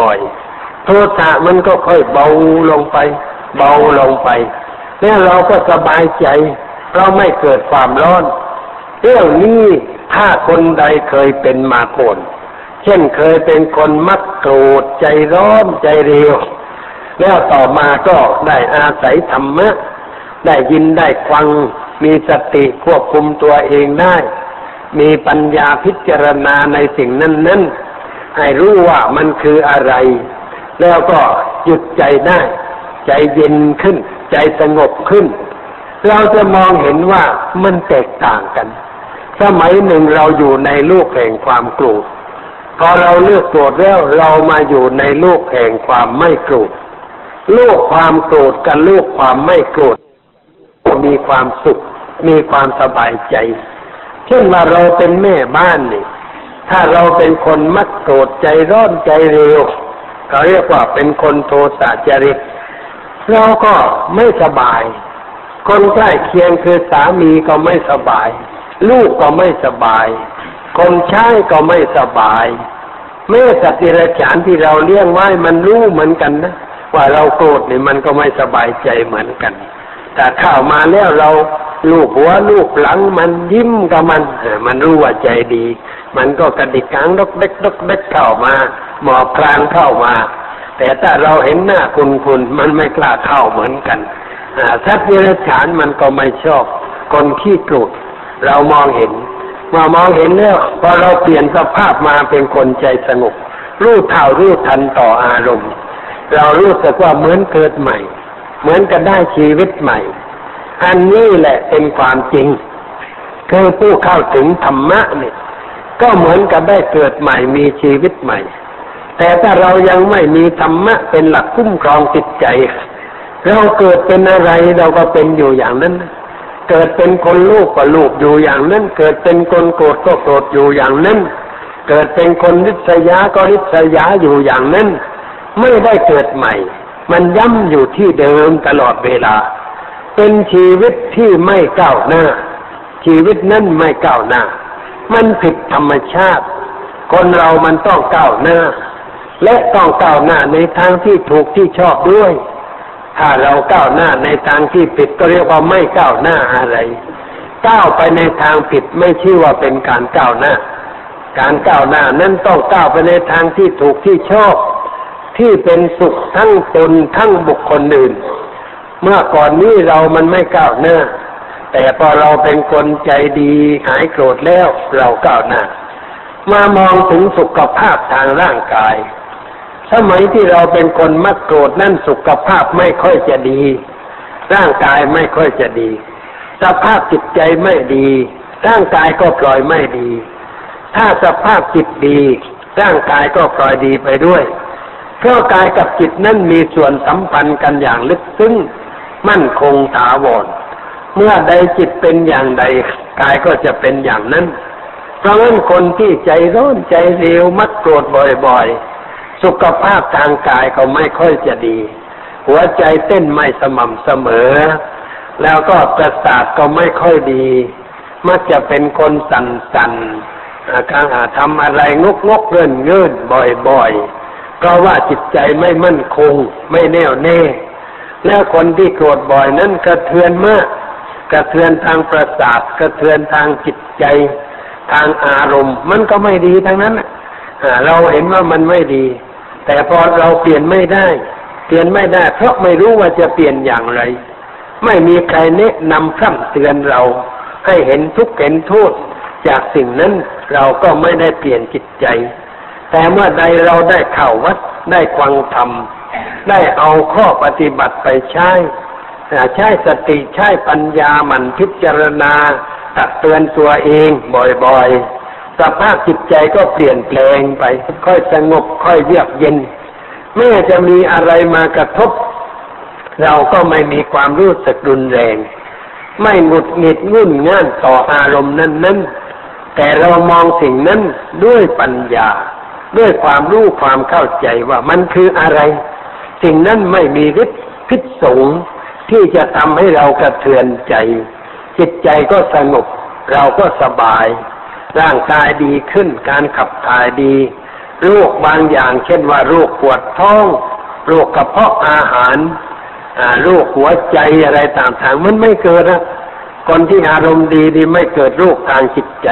บ่อยๆ โทษะมันก็ค่อยเบาลงไป เบาลงไป แล้วเราก็สบายใจ เราไม่เกิดความร้อน เรื่องนี้ถ้าคนใดเคยเป็นมาก่อนเช่นเคยเป็นคนมักโกรธใจร้อนใจเร็ว แล้วต่อมาก็ได้อาศัยธรรมะได้ยินได้ฟัง มีสติควบคุมตัวเองได้ มีปัญญาพิจารณาในสิ่งนั้นนั้นให้รู้ว่ามันคืออะไร แล้วก็หยุดใจได้ ใจเย็นขึ้น ใจสงบขึ้น เราจะมองเห็นว่ามันแตกต่างกัน สมัยหนึ่งเราอยู่ในโลกแห่งความโกรธพอเราเลือกโกรธแล้วเรามาอยู่ในโลกแห่งความไม่โกรธโลกความโกรธกับโลกความไม่โกรธมีความสุข มีความสบายใจเช่นว่าเราเป็นแม่บ้านนี่ ถ้าเราเป็นคนมักโกรธใจร้อนใจเร็วเขาเรียกว่าเป็นคนโทสะจริตเราก็ไม่สบาย คนใกล้เคียงคือสามีก็ไม่สบาย ลูกก็ไม่สบาย คนใช้ก็ไม่สบายแม่สัตว์เดรัจฉานที่เราเลี้ยงไว้มันรู้เหมือนกันนะว่าเราโกรธนี่มันก็ไม่สบายใจเหมือนกัน แต่ข้าวมาแล้วเรา ลูกหัวลูกหลังมันยิ้มกับมันมันรู้ว่าใจดี มันก็กระดิกกางดกเด็กดกเด็กเข้ามาหมอบคลานเข้ามา แต่ถ้าเราเห็นหน้าคุณคุณมันไม่กล้าเข้าเหมือนกันสัตว์เดรัจฉานมันก็ไม่ชอบคนขี้กรธเรามองเห็นมามองเห็นแล้วพอเราเปลี่ยนสภาพมาเป็นคนใจสงบรู้เท่ารู้ทันต่ออารมณ์ เรารู้สึกว่าเหมือนเกิดใหม่ เหมือนกันได้ชีวิตใหม่ อันนี้แหละเป็นความจริง คือผู้เข้าถึงธรรมะเนี่ยก็เหมือนกับได้เกิดใหม่มีชีวิตใหม่ แต่ถ้าเรายังไม่มีธรรมะเป็นหลักคุ้มครองจิตใจ เราเกิดเป็นอะไรเราก็เป็นอยู่อย่างนั้น เกิดเป็นคนลูกก็ลูกอยู่อย่างนั้น เกิดเป็นคนโกรธก็โกรธอยู่อย่างนั้น เกิดเป็นคนริษยาก็ริษยาอยู่อย่างนั้น ไม่ได้เกิดใหม่ มันย่ำอยู่ที่เดิมตลอดเวลา เป็นชีวิตที่ไม่ก้าวหน้า ชีวิตนั้นไม่ก้าวหน้า มันผิดธรรมชาติ คนเรามันต้องก้าวหน้า และต้องก้าวหน้าในทางที่ถูกที่ชอบด้วย ถ้าเราก้าวหน้าในทางที่ผิดก็เรียกว่าไม่ก้าวหน้าอะไร ก้าวไปในทางผิดไม่ชื่อว่าเป็นการก้าวหน้า การก้าวหน้านั้นต้องก้าวไปในทางที่ถูกที่ชอบ ที่เป็นสุขทั้งตนทั้งบุคคลอื่น เมื่อก่อนนี้เรามันไม่ก้าวหน้า แต่พอเราเป็นคนใจดีหายโกรธแล้วเราก้าวหน้ามามองถึงสุขภาพทางร่างกาย สมัยที่เราเป็นคนมักโกรธนั่นสุขภาพไม่ค่อยจะดี ร่างกายไม่ค่อยจะดี สภาพจิตใจไม่ดี ร่างกายก็ปล่อยไม่ดี ถ้าสภาพจิตดี ร่างกายก็ปล่อยดีไปด้วยเพราะกายกับจิตนั้นมีส่วนสัมพันธ์กันอย่างลึกซึ้ง มั่นคงถาวร เมื่อใดจิตเป็นอย่างใดกายก็จะเป็นอย่างนั้น เพราะงั้นคนที่ใจร้อนใจเร็วมักโกรธบ่อยๆ สุขภาพทางกายก็ไม่ค่อยจะดี หัวใจเต้นไม่สม่ำเสมอ แล้วก็ประสาทก็ไม่ค่อยดี มักจะเป็นคนสั่นสันการหาทำอะไรงกงกเงินเงินบ่อยๆ เพราะว่าจิตใจไม่มั่นคงไม่แน่วแน่ แล้วคนที่โกรธบ่อยนั้นกระเทือนมาก กระเทือนทางประสาท กระเทือนทางจิตใจ ทางอารมณ์ มันก็ไม่ดีทั้งนั้นเราเห็นว่ามันไม่ดี แต่พอเราเปลี่ยนไม่ได้ เปลี่ยนไม่ได้ เพราะไม่รู้ว่าจะเปลี่ยนอย่างไร ไม่มีใครแนะนำพร่ำเตือนเรา ให้เห็นทุกข์เห็นโทษ จากสิ่งนั้นเราก็ไม่ได้เปลี่ยนจิตใจ แต่เมื่อใดเราได้เข่าววัดได้ควังธรรม ได้เอาข้อปฏิบัติไปใช้ใช้สติใช้ปัญญาหมั่นพิจารณาตักเตือนตัวเองบ่อยๆ สภาพจิตใจก็เปลี่ยนแปลงไป ค่อยสงบค่อยเยือกเย็นแม้จะมีอะไรมากระทบ เราก็ไม่มีความรู้สึกรุนแรง ไม่หงุดหงิดงุ่นง่านต่ออารมณ์นั้นๆ แต่เรามองสิ่งนั้นด้วยปัญญา ด้วยความรู้ความเข้าใจว่ามันคืออะไร สิ่งนั้นไม่มีฤทธิ์พิษสงที่จะทำให้เรากระเทือนใจ จิตใจก็สงบเราก็สบาย ร่างกายดีขึ้น การขับถ่ายดี โรคบางอย่าง เช่นว่าโรคปวดท้อง โรคกระเพาะอาหารโรคหัวใจอะไรต่างๆมันไม่เกิดนะคนที่อารมณ์ดีดีไม่เกิดโรคทางจิตใจ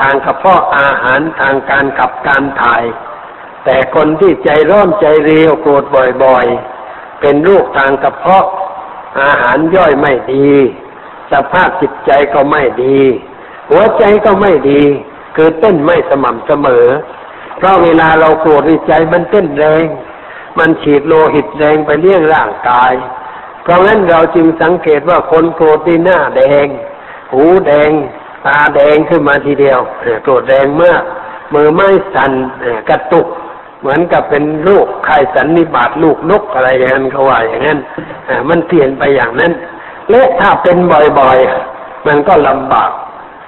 ทางกระเพาะอาหารทางการขับการถ่าย แต่คนที่ใจร้อนใจเร็วโกรธบ่อยๆ เป็นโรคทางกระเพาะ อาหารย่อยไม่ดี สภาพจิตใจก็ไม่ดี หัวใจก็ไม่ดี คือเต้นไม่สม่ำเสมอ เพราะเวลาเราโกรธใจมันเต้นแรง มันฉีดโลหิตแรงไปเลี้ยงร่างกาย เพราะงั้นเราจึงสังเกตว่าคนโกรธที่หน้าแดง หูแดง ตาแดงขึ้นมาทีเดียวโกรธแดงเมื่อมือไม้สั่นกระตุก เหมือนกับเป็นลูกไข่สันนิบาตลูกนกอะไรอย่างนั้นเขาว่าอย่างนั้นมันเปลี่ยนไปอย่างนั้น และถ้าเป็นบ่อยๆ มันก็ลำบาก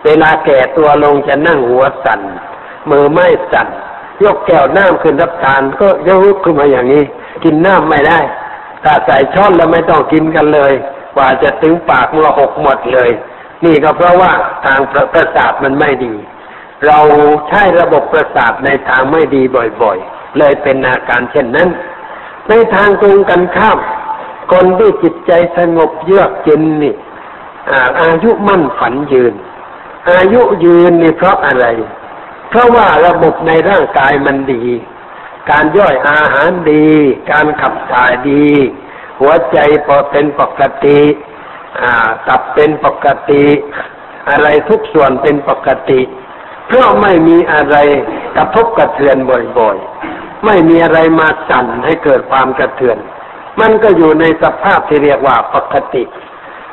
เวลาแก่ตัวลงจะนั่งหัวสั่นมือไม่สั่นยกแก้วน้ำขึ้นรับทานก็ยกขึ้นมาอย่างนี้ กินน้ำไม่ได้ถ้าใส่ช้อนแล้วไม่ต้องกินกันเลย กว่าจะถึงปากมันหกหมดเลย นี่ก็เพราะว่าทางประสาทมันไม่ดี เราใช้ระบบประสาทในทางไม่ดีบ่อยๆ เลยเป็นอาการเช่นนั้น ในทางตรงกันข้ามคนที่จิตใจสงบเยือกเย็นนี่อายุมั่นฝันยืน อายุยืนนี่เพราะอะไร เพราะว่าระบบในร่างกายมันดี การย่อยอาหารดี การขับถ่ายดี หัวใจพอเป็นปกติตับเป็นปกติ อะไรทุกส่วนเป็นปกติ เพราะไม่มีอะไรกระทบกระเทือนบ่อยๆ ไม่มีอะไรมาสั่นให้เกิดความกระเทือน มันก็อยู่ในสภาพที่เรียกว่าปกติ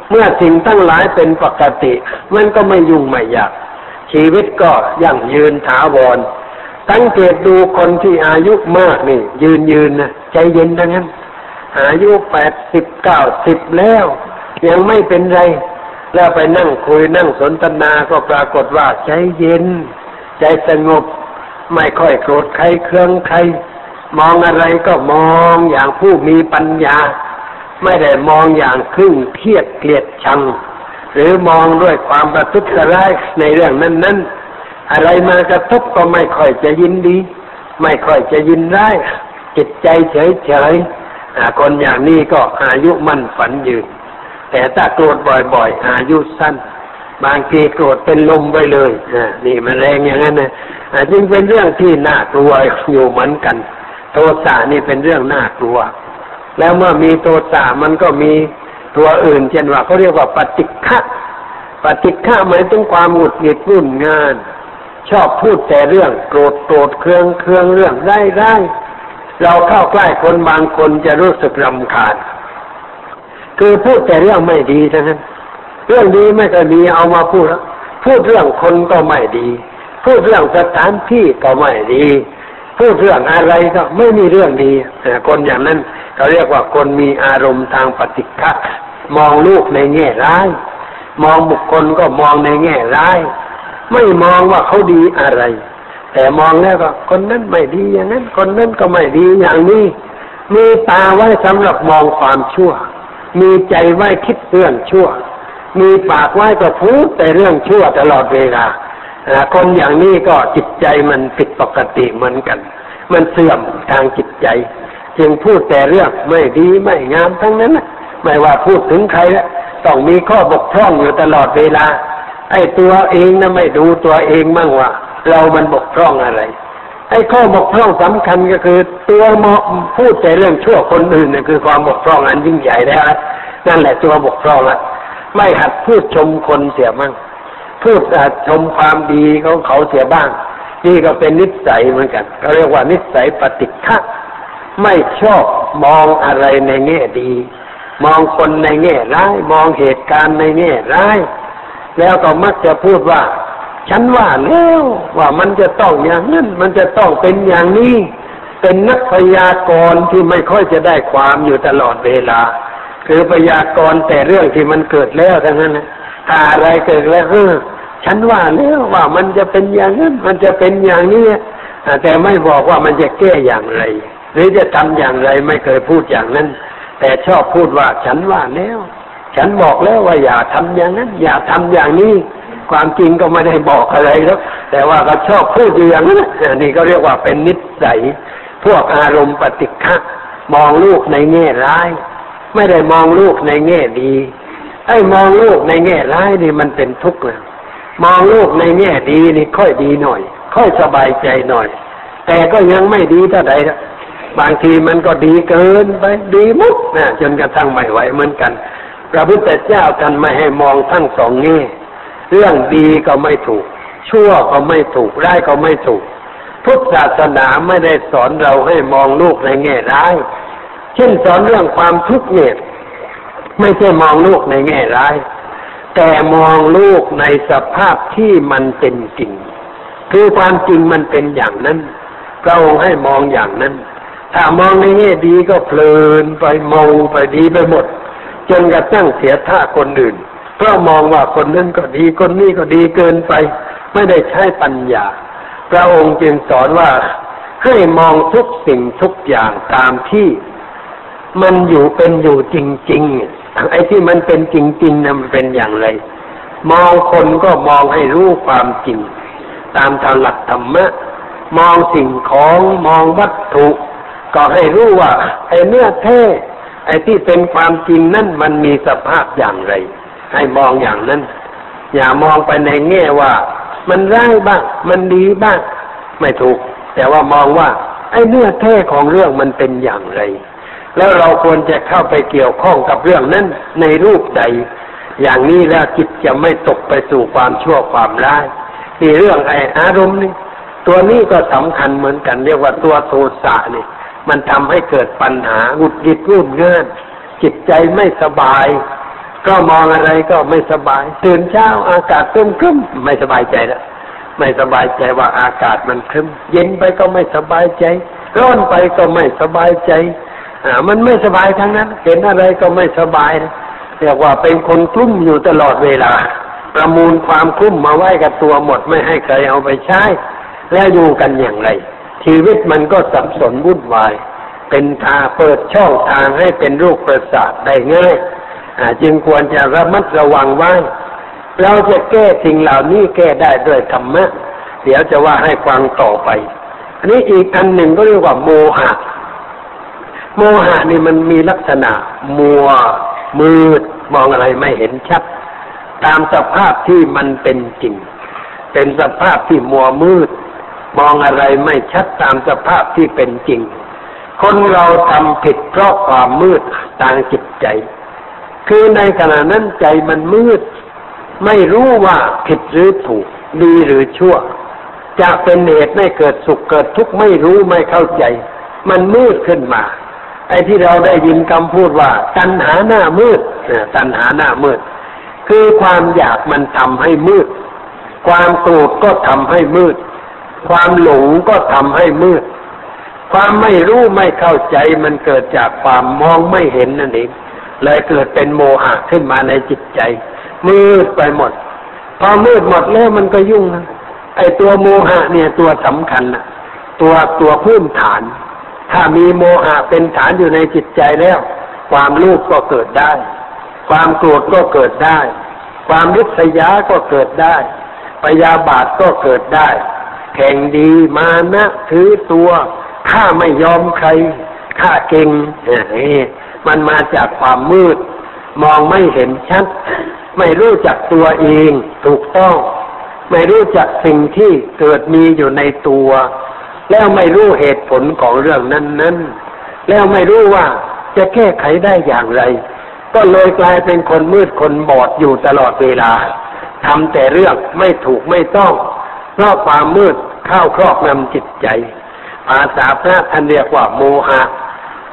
เมื่อสิ่งทั้งหลายเป็นปกติ มันก็ไม่ยุ่งไม่ยากชีวิตก็ยั่งยืนถาวรสังเกตดูคนที่อายุมากนี่ ยืนยืนนะใจเย็นดังนั้นอายุแปดสิบเก้าสิบแล้ว ยังไม่เป็นไร แล้วไปนั่งคุยนั่งสนทนาก็ปรากฏว่าใจเย็น ใจสงบ ไม่ค่อยโกรธใครเครื่องใคร มองอะไรก็มองอย่างผู้มีปัญญา ไม่ได้มองอย่างครึ่งเครียดเกลียดชัง หรือมองด้วยความประทุษร้ายในเรื่องนั้นนั้นอะไรมากระทบก็ไม่ค่อยจะยินดี ไม่ค่อยจะยินร้จิตใจเฉยเฉยคนอย่างนี้ก็อายุมั่นฝันยืน แต่ถ้าโกรธบ่อยๆ อายุสั้น บางทีโกรธเป็นลมไปเลยนี่มันแรงอย่างนั้นนะจึงเป็นเรื่องที่น่ากลัวอยู่เหมือนกัน โทสะนี่เป็นเรื่องน่ากลัว แล้วเมื่อมีโทสะมันก็มีตัวอื่น เช่นว่าเขาเรียกว่าปฏิฆะปฏิฆะหมายถึงความหงุดหงิดรุ่นงาน ชอบพูดแต่เรื่องโกรธโกรธเครื่องเครื่องเรื่องได้ได้เราเข้าใกล้คนบางคนจะรู้สึกรำคาญ คือพูดแต่เรื่องไม่ดีทั้งนั้น เรื่องดีไม่ก็ดีเอามาพูดพูดเรื่องคนก็ไม่ดี พูดเรื่องสถานที่ก็ไม่ดี พูดเรื่องอะไรก็ไม่มีเรื่องดีคนอย่างนั้นเขาเรียกว่าคนมีอารมณ์ทางปฏิฆะมองลูกในแง่ร้าย มองบุคคลก็มองในแง่ร้าย ไม่มองว่าเขาดีอะไร แต่มองแล้วก็คนนั้นไม่ดีอย่างนั้น คนนั้นก็ไม่ดีอย่างนี้มีตาไว้สำหรับมองความชั่ว มีใจไว้คิดเรื่องชั่ว มีปากไว้ก็พูดแต่เรื่องชั่วตลอดเวลาคนอย่างนี้ก็จิตใจมันผิดปกติเหมือนกัน มันเสื่อมทางจิตใจ จึงพูดแต่เรื่องไม่ดีไม่งามทั้งนั้นนะไม่ว่าพูดถึงใครแล้วต้องมีข้อบกพร่องอยู่ตลอดเวลา ไอ้ตัวเองนะไม่ดูตัวเองมั่งว่า เรามันบกพร่องอะไร ไอ้ข้อบกพร่องสำคัญก็คือ ตัวมาะพูดแต่เรื่องชั่วคนอื่นเนี่ยคือความบกพร่องอันยิ่งใหญ่แล้วนั่นแหละตัวบกพร่องละไม่หัดพูดชมคนเสียมั่งพูดชมความดีของเขาเสียบ้าง นี่ก็เป็นนิสัยเหมือนกันก็เรียกว่านิสัยปฏิฆะไม่ชอบมองอะไรในแง่ดี มองคนในแง่ร้าย มองเหตุการณ์ในแง่ร้าย แล้วก็มักจะพูดว่า ฉันว่าแล้วว่ามันจะต้องอย่างนั้น มันจะต้องเป็นอย่างนี้ เป็นนักพยากรณ์ที่ไม่ค่อยจะได้ความอยู่ตลอดเวลา คือพยากรณ์แต่เรื่องที่มันเกิดแล้วทั้งนั้นนะถ้าอะไรเกิดแล้วเออฉันว่าแล้วว่ามันจะเป็นอย่างนั้น มันจะเป็นอย่างนี้แต่ไม่บอกว่ามันจะแก้อย่างไร หรือจะทำอย่างไรไม่เคยพูดอย่างนั้น แต่ชอบพูดว่าฉันว่าแล้ว ฉันบอกแล้วว่าอย่าทำอย่างนั้น อย่าทำอย่างนี้ ความจริงก็ไม่ได้บอกอะไรแล้วแต่ว่าก็ชอบพูดอย่างนั้นนี่ก็เรียกว่าเป็นนิสัย พวกอารมณ์ปฏิฆะมองลูกในแง่ร้าย ไม่ได้มองลูกในแง่ดีไอ้มองลูกในแง่ร้ายนี่มันเป็นทุกข์เลยมองลูกในแง่ดีนี่ค่อยดีหน่อย ค่อยสบายใจหน่อย แต่ก็ยังไม่ดีเท่าใดละบางทีมันก็ดีเกินไปดีมุกนะจนกระทั่งไม่ไหวเหมือนกันพระพุทธเจ้าท่านไม่ให้มองทั้งสองแง่ เรื่องดีก็ไม่ถูก ชั่วก็ไม่ถูกร้ายก็ไม่ถูก พุทธศาสนาไม่ได้สอนเราให้มองลูกในแง่ร้าย เช่นสอนเรื่องความทุกข์เนี่ยไม่ใช่มองลูกในแง่ร้าย แต่มองลูกในสภาพที่มันเป็นจริง คือความจริงมันเป็นอย่างนั้นพระองค์ให้มองอย่างนั้น ถ้ามองในแง่ดีก็เพลินไปมองไปดีไปหมด จนกระทั่งเสียท่าคนอื่น เพราะมองว่าคนนั้นก็ดีคนนี้ก็ดีเกินไป ไม่ได้ใช้ปัญญา พระองค์จึงสอนว่าให้มองทุกสิ่งทุกอย่างตามที่ มันอยู่เป็นอยู่จริง ๆ ไอ้ที่มันเป็นจริงๆนะมันเป็นอย่างไร มองคนก็มองให้รู้ความจริง ตามทางหลักธรรมะมองสิ่งของมองวัตถุ ก็ให้รู้ว่าไอ้เนื้อแท้ไอ้ที่เป็นความจริงนั่นมันมีสภาพอย่างไร ให้มองอย่างนั้น อย่ามองไปในแง่ว่า มันร้ายบ้าง มันดีบ้าง ไม่ถูก แต่ว่ามองว่า ไอ้เนื้อแท้ของเรื่องมันเป็นอย่างไร แล้วเราควรจะเข้าไปเกี่ยวข้องกับเรื่องนั้นในรูปใด อย่างนี้แล้วจิตจะไม่ตกไปสู่ความชั่วความร้ายนี่เรื่องไอ้อารมณ์นี่ตัวนี้ก็สำคัญเหมือนกัน เรียกว่าตัวโทสะนี่มันทำให้เกิดปัญหาหงุดหงิดรุ่นเงินจิตใจไม่สบาย ก็มองอะไรก็ไม่สบาย ตื่นเช้าอากาศครึ้มครึ้มไม่สบายใจแล้วไม่สบายใจว่าอากาศมันครึ้ม เย็นไปก็ไม่สบายใจ ร้อนไปก็ไม่สบายใจอ่ามันไม่สบายทั้งนั้น เห็นอะไรก็ไม่สบายเรียกว่าเป็นคนกลุ้มอยู่ตลอดเวลา ประมูลความกลุ้มมาไว้กับตัวหมดไม่ให้ใครเอาไปใช้ แล้วอยู่กันอย่างไร ชีวิตมันก็สับสนวุ่นวาย เป็นทาเปิดช่องทางให้เป็นโรคประสาทได้ง่าย จึงควรจะระมัดระวังไว้ เราจะแก้สิ่งเหล่านี้แก้ได้ด้วยธรรมะ เดี๋ยวจะว่าให้ฟังต่อไป อันนี้อีกอันหนึ่งก็เรียกว่าโมหะ โมหะนี่มันมีลักษณะ มัว มืด มองอะไรไม่เห็นชัด ตามสภาพที่มันเป็นจริง เป็นสภาพที่มัวมืด มองอะไรไม่ชัดตามสภาพที่เป็นจริง คนเราทำผิดเพราะความมืดทางจิตใจ คือในขณะนั้นใจมันมืด ไม่รู้ว่าผิดหรือถูก ดีหรือชั่ว จะเป็นเหตุให้เกิดสุขเกิดทุกข์ไม่รู้ไม่เข้าใจ มันมืดขึ้นมา ไอ้ที่เราได้ยินคำพูดว่า ตัณหาหน้ามืดตัณหาหน้ามืด คือความอยากมันทำให้มืด ความโกรธก็ทำให้มืด ความหลงก็ทำให้มืด ความไม่รู้ไม่เข้าใจมันเกิดจากความมองไม่เห็นนั่นเอง เลยเกิดเป็นโมหะขึ้นมาในจิตใจ มืดไปหมด พอมืดหมดแล้วมันก็ยุ่งนะไอตัวโมหะเนี่ยตัวสำคัญนะตัวตัวพื้นฐาน ถ้ามีโมหะเป็นฐานอยู่ในจิตใจแล้ว ความรูปก็เกิดได้ ความโกรธก็เกิดได้ ความริษยาก็เกิดได้ปยาบาทก็เกิดได้ แข่งดีมานะถือตัวข้าไม่ยอมใครข้าเก่งนี่ มันมาจากความมืด มองไม่เห็นชัด ไม่รู้จักตัวเองถูกต้อง ไม่รู้จักสิ่งที่เกิดมีอยู่ในตัว แล้วไม่รู้เหตุผลของเรื่องนั้นนั้นแล้วไม่รู้ว่าจะแก้ไขได้อย่างไร ก็เลยกลายเป็นคนมืดคนบอดอยู่ตลอดเวลาทำแต่เรื่องไม่ถูกไม่ต้องเพราะความมืดเข้าครอบงำจิตใจ ภาษาพระท่านเรียกว่าโมหะ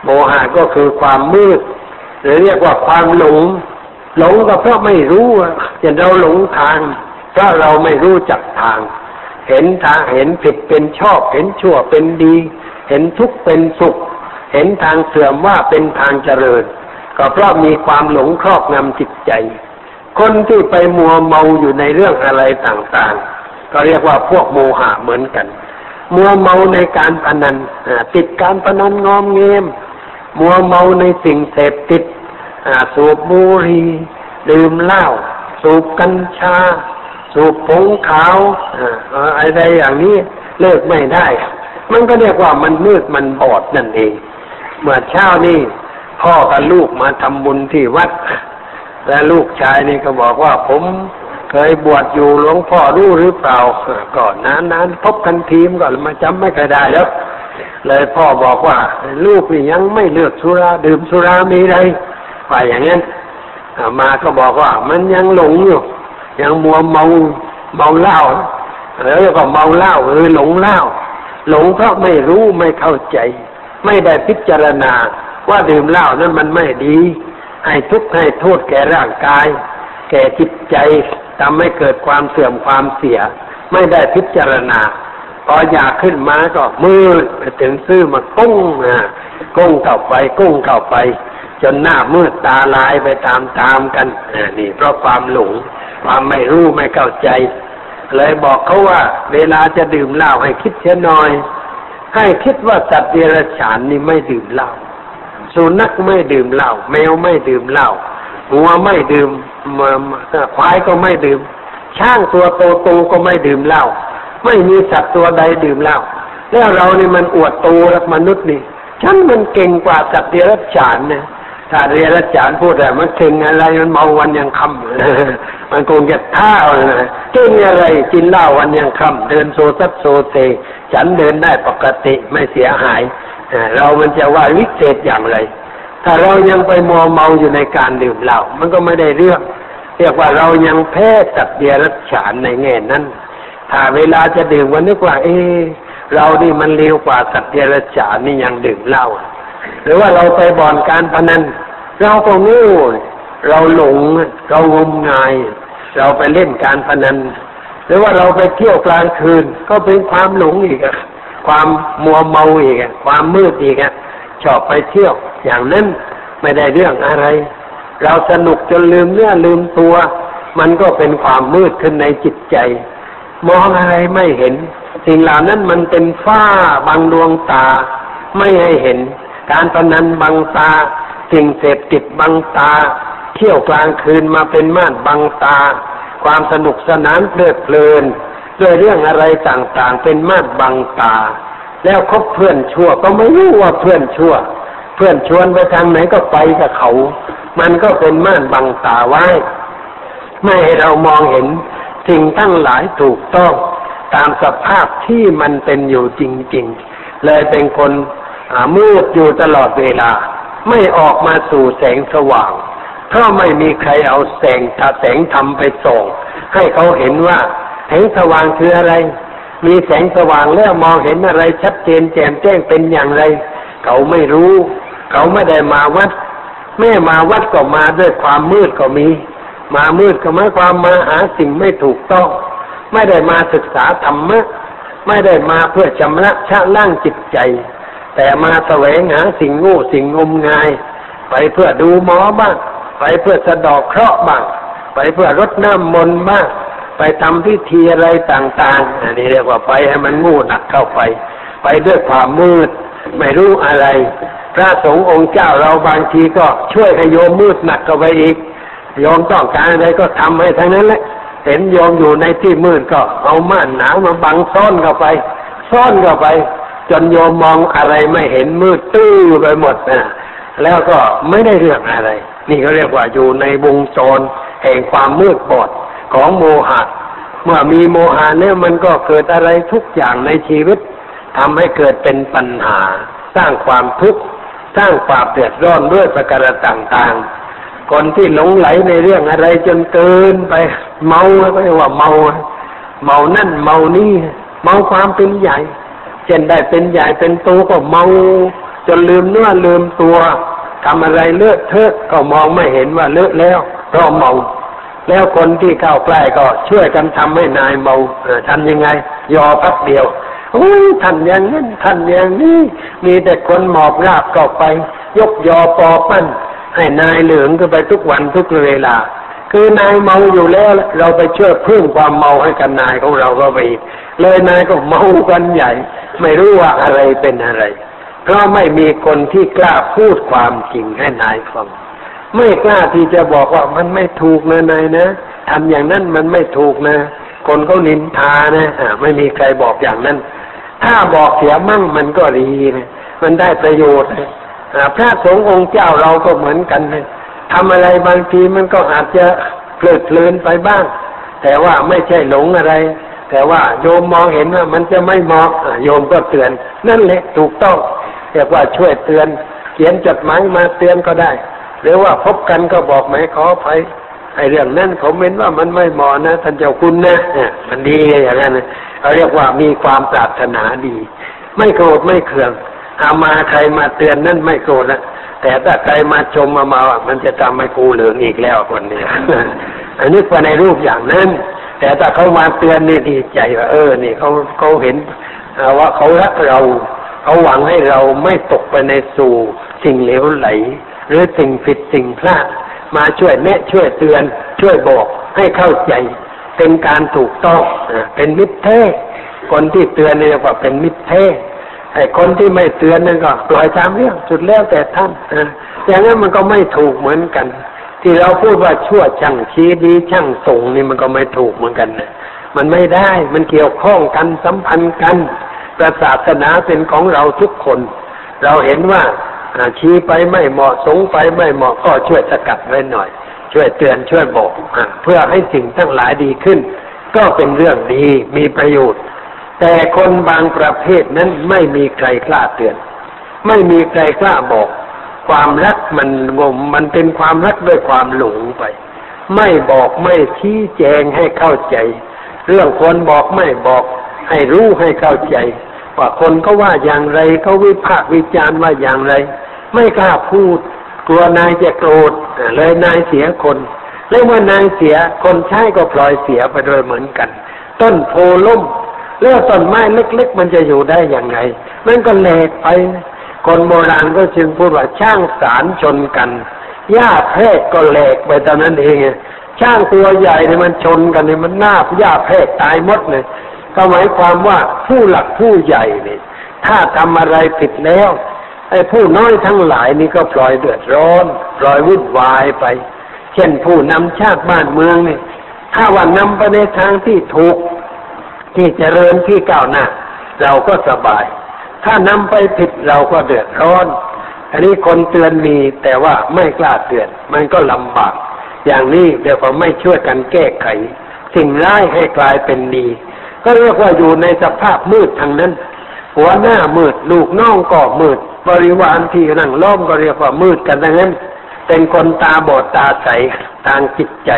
โมหะก็คือความมืด หรือเรียกว่าความหลง หลงก็เพราะไม่รู้เช่นเราหลงทาง เพราะเราไม่รู้จักทาง เห็นทางเห็นผิดเป็นชอบ เห็นชั่วเป็นดี เห็นทุกข์เป็นสุข เห็นทางเสื่อมว่าเป็นทางเจริญ ก็เพราะมีความหลงครอบงำจิตใจ คนที่ไปมัวเมาอยู่ในเรื่องอะไรต่างๆ ก็เรียกว่าพวกโมหะเหมือนกันมัวเมาในการพนันติดการพนันงอมเงม มัวเมาในสิ่งเสพติดสูบบุหรี่ดื่มเหล้าสูบกัญชา สูบผงขาวอะไรอย่างนี้เลิกไม่ได้ มันก็เรียกว่ามันมืดมันบอดนั่นเอง เมื่อเช้านี่พ่อกับลูกมาทำบุญที่วัด และลูกชายนี่ก็บอกว่าผมเคยบวชอยู่หลวงพ่อรู้หรือเปล่าก่อนนั้นนั้นพบกันทีมก่อนมาจำไม่เคยได้แล้ว เลยพ่อบอกว่า ลูกนี่ยังไม่เลือกสุราดื่มสุรามีไรไปอย่างนั้นมาก็บอกว่า มันยังหลงอยู่ ยังมัวเมาเมาเหล้าแล้วก็เมาเหล้าหรือหลงเหล้าหลงเพราะไม่รู้ไม่เข้าใจ ไม่ได้พิจารณาว่าดื่มเหล้านั้นมันไม่ดี ให้ทุกข์ให้โทษแก่ร่างกาย แก่จิตใจทำให้เกิดความเสื่อมความเสีย ไม่ได้พิจารณา พออยากขึ้นมาก็มืดไปถึงซื้อมากุ้งอะกุ้งเข้าไปกุ้งเข้าไป จนหน้ามืดตาลายไปตามๆกันนี่ เพราะความหลงความไม่รู้ไม่เข้าใจ เลยบอกเขาว่า เวลาจะดื่มเหล้าให้คิดเสียหน่อย ให้คิดว่าสัตว์เดรัจฉานนี่ไม่ดื่มเหล้าสุนัขไม่ดื่มเหล้าแมวไม่ดื่มเหล้าหัวไม่ดื่มควายก็ไม่ดื่มช้างตัวโตโตก็ไม่ดื่มเหล้า ไม่มีสัตว์ตัวใดดื่มเหล้าแล้วเรานี่มันอวดโตแล้วมนุษย์นี่ ฉันมันเก่งกว่าสัตว์เดรัจฉานนี่ยถ้าเรียนอาจารย์พูดแต่มันเก่งอะไรมันเมาวันยังค่ำมันคงจะท่าเลยเก่งอะไรกินเหล้าวันยังค่ำเดินโซซัดโซเซฉันเดินได้ปกติไม่เสียหายเรามันจะว่าวิเศษอย่างไรถ้าเรายังไปมัวเมาอยู่ในการดื่มเหล้ามันก็ไม่ได้เรื่อง เรียกว่าเรายังแพ้สัตว์เดรัจฉานในแง่นั้น ถ้าเวลาจะดื่มวันนึกว่า เออเรานี่มันเลวกว่าสัตว์เดรัจฉานนี่ยังดื่มเหล้าหรือว่าเราไปบ่อนการพนันเราก็งูเราหลง เรางมงาย เราไปเล่นการพนันหรือว่าเราไปเที่ยวกลางคืน ก็เป็นความหลงอีกอะความมัวเมาอีกอะความมืดอีกอะชอบไปเที่ยว อย่างนั้นไม่ได้เรื่องอะไร เราสนุกจนลืมเนื้อลืมตัว มันก็เป็นความมืดขึ้นในจิตใจ มองอะไรไม่เห็น สิ่งเหล่านั้นมันเป็นฝ้าบังดวงตา ไม่ให้เห็น การพนันบังตา สิ่งเสพติดบังตา เที่ยวกลางคืนมาเป็นม่านบังตา ความสนุกสนานเพลิดเพลินด้วยเรื่องอะไรต่างๆ เป็นม่านบังตา แล้วคบเพื่อนชั่วก็ไม่รู้ว่าเพื่อนชั่ว เพื่อนชวนไปทางไหนก็ไปกับเขา มันก็เป็นม่านบังตาไว้ ไม่ให้เรามองเห็น สิ่งทั้งหลายถูกต้องตามสภาพที่มันเป็นอยู่จริง ๆ เลยเป็นคนมืดอยู่ตลอดเวลา ไม่ออกมาสู่แสงสว่างเพราะไม่มีใครเอาแสงถ้าแสงธรรมไปส่ง ให้เขาเห็นว่าแสงสว่างคืออะไร มีแสงสว่างแล้วมองเห็นอะไรชัดเจนแจ่มแจ้งเป็นอย่างไร เขาไม่รู้ เขาไม่ได้มาวัดแม่มาวัดก็มาด้วยความมืดก็มี มามืดก็หมายความมาหาสิ่งไม่ถูกต้อง ไม่ได้มาศึกษาธรรมะ ไม่ได้มาเพื่อชำระชะล่างจิตใจ แต่มาแสวงหาสิ่งงูสิ่งงมงาย ไปเพื่อดูหมอบ้าง ไปเพื่อสะดอกเคราะห์บ้าง ไปเพื่อรดน้ำมนต์บ้าง ไปทำพิธีอะไรต่างๆ อันนี้เรียกว่าไปให้มันงูหนักเข้าไป ไปด้วยความมืด ไม่รู้อะไร พระสงฆ์องค์เจ้าเราบางทีก็ช่วยให้โยมมืดหนักเข้าไปอีก โยมต้องการอะไรก็ทำให้ทั้งนั้นแหละเห็นโยมอยู่ในที่มืดก็เอาม่านหนาวมาบังซ่อนเข้าไป ซ่อนเข้าไป จนโยมมองอะไรไม่เห็นมืดตื้อไปหมดนะแล้วก็ไม่ได้เรื่องอะไร นี่เขาเรียกว่าอยู่ในวงจรแห่งความมืดบอดของโมหะ เมื่อมีโมหะเนี่ยมันก็เกิดอะไรทุกอย่างในชีวิตทำให้เกิดเป็นปัญหา สร้างความทุกข์สร้างความเดือดร้อนด้วยประการต่างๆ คนที่หลงไหลในเรื่องอะไรจนเกินไป เมาก็เรียกว่าเมา เมานั่นเมานี่ เมาความเป็นใหญ่ เช่นได้เป็นใหญ่เป็นโตก็เมา จนลืมเนื้อลืมตัวทำอะไรเลอะเทอะก็มองไม่เห็นว่าเลอะแล้วเพราะเมา แล้วคนที่เข้าใกล้ก็ช่วยกันทำให้นายเมาทำยังไง ยอพักเดียวโอ้ยท่านอย่างนั้นท่านอย่างนี้ มีแต่คนหมอบราบก็ไป ยกยอปอปั้น ให้นายเหลืองก็ไปทุกวันทุกเวลา คือนายเมาอยู่แล้วเราไปเชื่อพึ่งความเมาให้กับนายของเราก็ไปเลยนายก็เมากันใหญ่ ไม่รู้ว่าอะไรเป็นอะไร เพราะไม่มีคนที่กล้าพูดความจริงให้นายฟังไม่กล้าที่จะบอกว่ามันไม่ถูกนะนายนะทำอย่างนั้นมันไม่ถูกนะ คนเขานินทานะไม่มีใครบอกอย่างนั้น ถ้าบอกเสียมั่งมันก็ดีนะมันได้ประโยชน์นะ พระสงฆ์องค์เจ้าเราก็เหมือนกันนะทำอะไรบางทีมันก็อาจจะเพลิดเพลินไปบ้าง แต่ว่าไม่ใช่หลงอะไร แต่ว่าโยมมองเห็นว่ามันจะไม่เหมาะโยมก็เตือน นั่นแหละถูกต้องเรียกว่าช่วยเตือน เขียนจดหมายมาเตือนก็ได้ หรือว่าพบกันก็บอกไหมขออภัยไอ้เรื่องนั้นเขาเม้นว่ามันไม่เหมาะนะท่านเจ้าคุณนะเนี่ยมันดีอย่างนั้นเขาเรียกว่ามีความปรารถนาดี ไม่โกรธไม่เคือง อามาใครมาเตือนนั่นไม่โกรธนะแต่ถ้าใครมาชมมาเมามันจะทำให้กูเหลืองอีกแล้วคนนี้อันนี้ว่าในรูปอย่างนั้น แต่ถ้าเขามาเตือนนี่ดีใจว่าเออ นี่เขาเขาเห็นว่าเขารักเราเขาหวังให้เราไม่ตกไปในสู่สิ่งเลวไหล หรือสิ่งผิดสิ่งพลาดมาช่วยแนะช่วยเตือน ช่วยบอกให้เข้าใจ เป็นการถูกต้องเป็นมิตรเทคนที่เตือนเรียกว่าเป็นมิตรเท ไอ้คนที่ไม่เตือนนั่นก็ปล่อยตามเรื่องสุดแล้วแต่ท่านนะอย่างนั้นมันก็ไม่ถูกเหมือนกัน ที่เราพูดว่าชั่วช่างชี้ดีช่างส่งนี่มันก็ไม่ถูกเหมือนกันนะมันไม่ได้มันเกี่ยวข้องกันสัมพันธ์กันประศาสนาเป็นของเราทุกคน เราเห็นว่าชี้ไปไม่เหมาะสงไปไม่เหมาะก็ช่วยสกัดไว้หน่อย ช่วยเตือนช่วยบอกเพื่อให้สิ่งทั้งหลายดีขึ้น ก็เป็นเรื่องดีมีประโยชน์ แต่คนบางประเภทนั้นไม่มีใครกล้าเตือน ไม่มีใครกล้าบอก ความรักมันงม มันเป็นความรักด้วยความหลงไป ไม่บอกไม่ชี้แจงให้เข้าใจ เรื่องคนบอกไม่บอก ให้รู้ให้เข้าใจว่าคนเขาว่าอย่างไรเขาวิพากษ์วิจารณ์ว่าอย่างไร ไม่กล้าพูด กลัวนายจะโกรธเลยนายเสียคนแล้วเมื่อนายเสียคนใช้ก็ปล่อยเสียไปโดยเหมือนกัน ต้นโพล่ม แล้วต้นไม้เล็ก ๆ มันจะอยู่ได้อย่างไง มันก็แหลกไป คนโบราณก็จึงพูดว่าช่างสารชนกันหญ้าแพรกก็แหลกไปตอนนั้นเองช่างตัวใหญ่เนี่ยมันชนกันเนี่ยมันหน้าหญ้าแพรกตายหมดเลยก็หมายความว่าผู้หลักผู้ใหญ่เนี่ยถ้าทำอะไรผิดแล้วไอ้ผู้น้อยทั้งหลายนี่ก็ปล่อยเดือดร้อนปล่อยวุ่นวายไป เช่นผู้นำชาติบ้านเมืองเนี่ยถ้าว่านำไปในทางที่ถูก ที่เจริญที่ก้าวหน้า เราก็สบาย ถ้านำไปผิดเราก็เดือดร้อน อันนี้คนเตือนมีแต่ว่าไม่กล้าเตือน มันก็ลำบาก อย่างนี้เดี๋ยวก็ไม่ช่วยกันแก้ไข สิ่งร้ายให้กลายเป็นดี ก็เรียกว่าอยู่ในสภาพมืดทางนั้น หัวหน้ามืดลูกน้องก็มืด บริวารที่นั่งล้อมก็เรียกว่ามืดกันดังนั้น เป็นคนตาบอดตาใสทางจิตใจ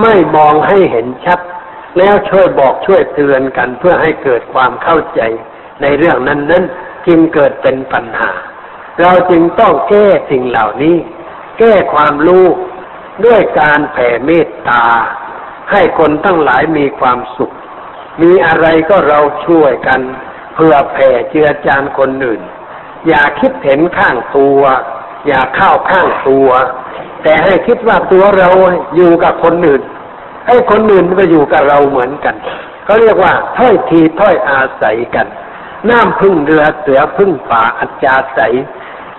ไม่มองให้เห็นชัด แล้วช่วยบอกช่วยเตือนกันเพื่อให้เกิดความเข้าใจในเรื่องนั้นนั้นจึงเกิดเป็นปัญหา เราจึงต้องแก้สิ่งเหล่านี้ แก้ความรู้ด้วยการแผ่เมตตา ให้คนทั้งหลายมีความสุข มีอะไรก็เราช่วยกัน เพื่อแผ่เจือจานคนอื่น อย่าคิดเห็นข้างตัว อย่าเข้าข้างตัว แต่ให้คิดว่าตัวเราอยู่กับคนอื่น ไอ้คนอื่นก็อยู่กับเราเหมือนกันเขาเรียกว่าถ้อยทีถ้อยอาศัยกัน น้ำพึ่งเรือเสือพึ่งป่าอัจจาใส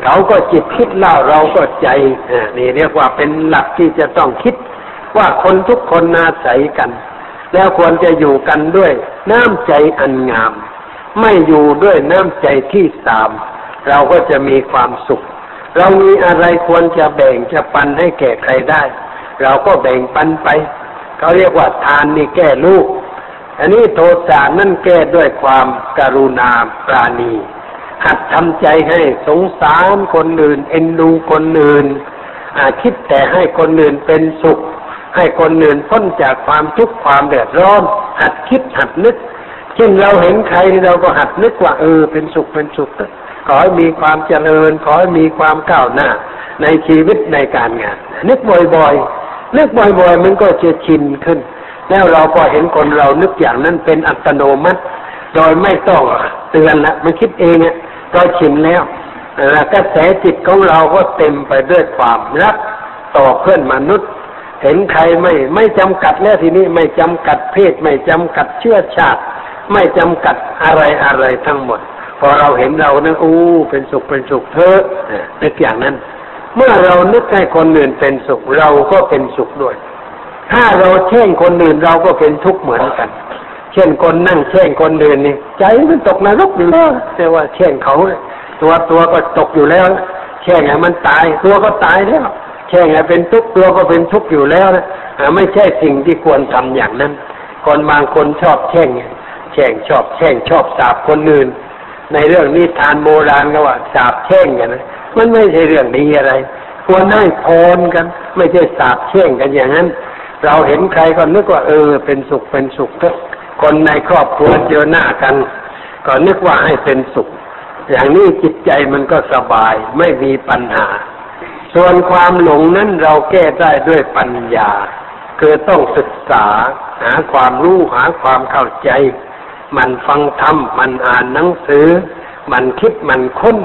เขาก็จิตคิดเล่าเราก็ใจนี่เรียกว่าเป็นหลักที่จะต้องคิดว่าคนทุกคนอาศัยกัน แล้วควรจะอยู่กันด้วยน้ำใจอันงาม ไม่อยู่ด้วยน้ำใจที่สาม เราก็จะมีความสุข เรามีอะไรควรจะแบ่งจะปันให้แก่ใครได้ เราก็แบ่งปันไป เขาเรียกว่าทานนี่แก้ลูก อันนี้โทสะนั่นแก้ด้วยความกรุณาปราณี หัดทำใจให้สงสารคนอื่น เอ็นดูคนอื่นคิดแต่ให้คนอื่นเป็นสุข ให้คนอื่นพ้นจากความทุกข์ความเดือดร้อน หัดคิดหัดนึกเช่นเราเห็นใครเราก็หัดนึกว่าเออเป็นสุขเป็นสุขขอให้มีความเจริญ ขอให้มีความก้าวหน้า ในชีวิตในการงาน นึกบ่อยๆ นึกบ่อยๆมันก็จะชินขึ้น แล้วเราพอเห็นคนเรานึกอย่างนั้นเป็นอัตโนมัติ โดยไม่ต้องเตือนละมันคิดเองอะก็ชินแล้วแล้วกระแสจิตของเราก็เต็มไปด้วยความรักต่อเพื่อนมนุษย์ เห็นใครไม่ไม่จำกัดแล้วทีนี้ไม่จำกัดเพศ ไม่จำกัดเชื้อชาติ ไม่จำกัดอะไรอะไรทั้งหมด พอเราเห็นเรานะอู้เป็นสุขเป็นสุขเถอนึกอย่างนั้น เมื่อเรานึกให้คนอื่นเป็นสุขเราก็เป็นสุขด้วย ถ้าเราแช่งคนอื่นเราก็เป็นทุกข์เหมือนกัน เช่นคนนั่งแช่งคนอื่นนี่ใจมันตกนรกอยู่แล้วแต่ว่าแช่งเขาตัวตัวก็ตกอยู่แล้วแช่งไงมันตายตัวก็ตายแล้วแช่งไงเป็นทุกข์ตัวก็เป็นทุกข์อยู่แล้วนะไม่ใช่สิ่งที่ควรทำอย่างนั้น คนบางคนชอบแช่งแช่งชอบแช่งชอบสาบคนอื่น ในเรื่องนิทานโบราณก็ว่าสาบแช่งกันนะ มันไม่ใช่เรื่องดีอะไรควรให้พรกัน ไม่ใช่สาบแช่งกันอย่างนั้น เราเห็นใครก็นึกว่า เออ เป็นสุขเป็นสุขคนในครอบครัวเจอหน้ากัน ก็นึกว่าให้เป็นสุข อย่างนี้จิตใจมันก็สบายไม่มีปัญหา ส่วนความหลงนั้นเราแก้ได้ด้วยปัญญา คือต้องศึกษา หาความรู้หาความเข้าใจ มันฟังธรรมมันอ่านหนังสือ มันคิดมันค้น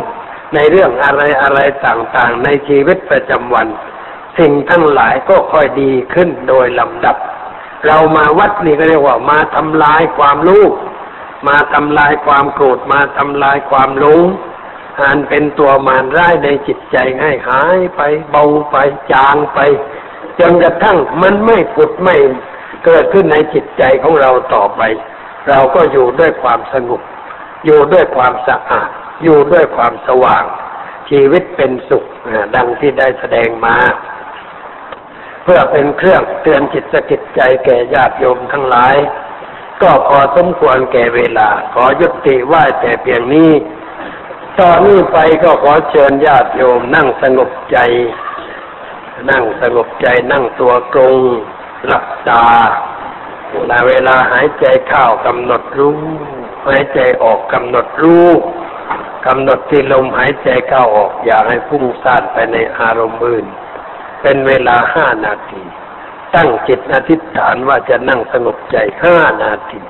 ในเรื่องอะไรอะไรต่างๆ ในชีวิตประจำวัน สิ่งทั้งหลายก็ค่อยดีขึ้นโดยลำดับ เรามาวัดนี่ก็เรียกว่ามาทำลายความรู้มาทำลายความโกรธมาทำลายความหลงอันเป็นตัวมารร้ายในจิตใจให้หายไปเบาไปจางไป จนกระทั่งมันไม่ผุดไม่เกิดขึ้นในจิตใจของเราต่อไป เราก็อยู่ด้วยความสงบอยู่ด้วยความสะอาด อยู่ด้วยความสว่าง ชีวิตเป็นสุขดังที่ได้แสดงมา เพื่อเป็นเครื่องเตือนจิตสกิจใจแก่ญาติโยมทั้งหลาย ก็พอสมควรแก่เวลา ขอยุติไหวแต่เพียงนี้ตอนนี้ไปก็ขอเชิญญาติโยมนั่งสงบใจ นั่งสงบใจนั่งตัวตรงหลับตาเวลาหายใจเข้ากำหนดรู้ หายใจออกกำหนดรู้ กำหนดที่ลมหายใจเข้าออก อย่าให้พุ่งซ่านไปในอารมณ์อื่น เป็นเวลาห้านาที ตั้งจิตอธิษฐานว่าจะนั่งสงบใจห้านาที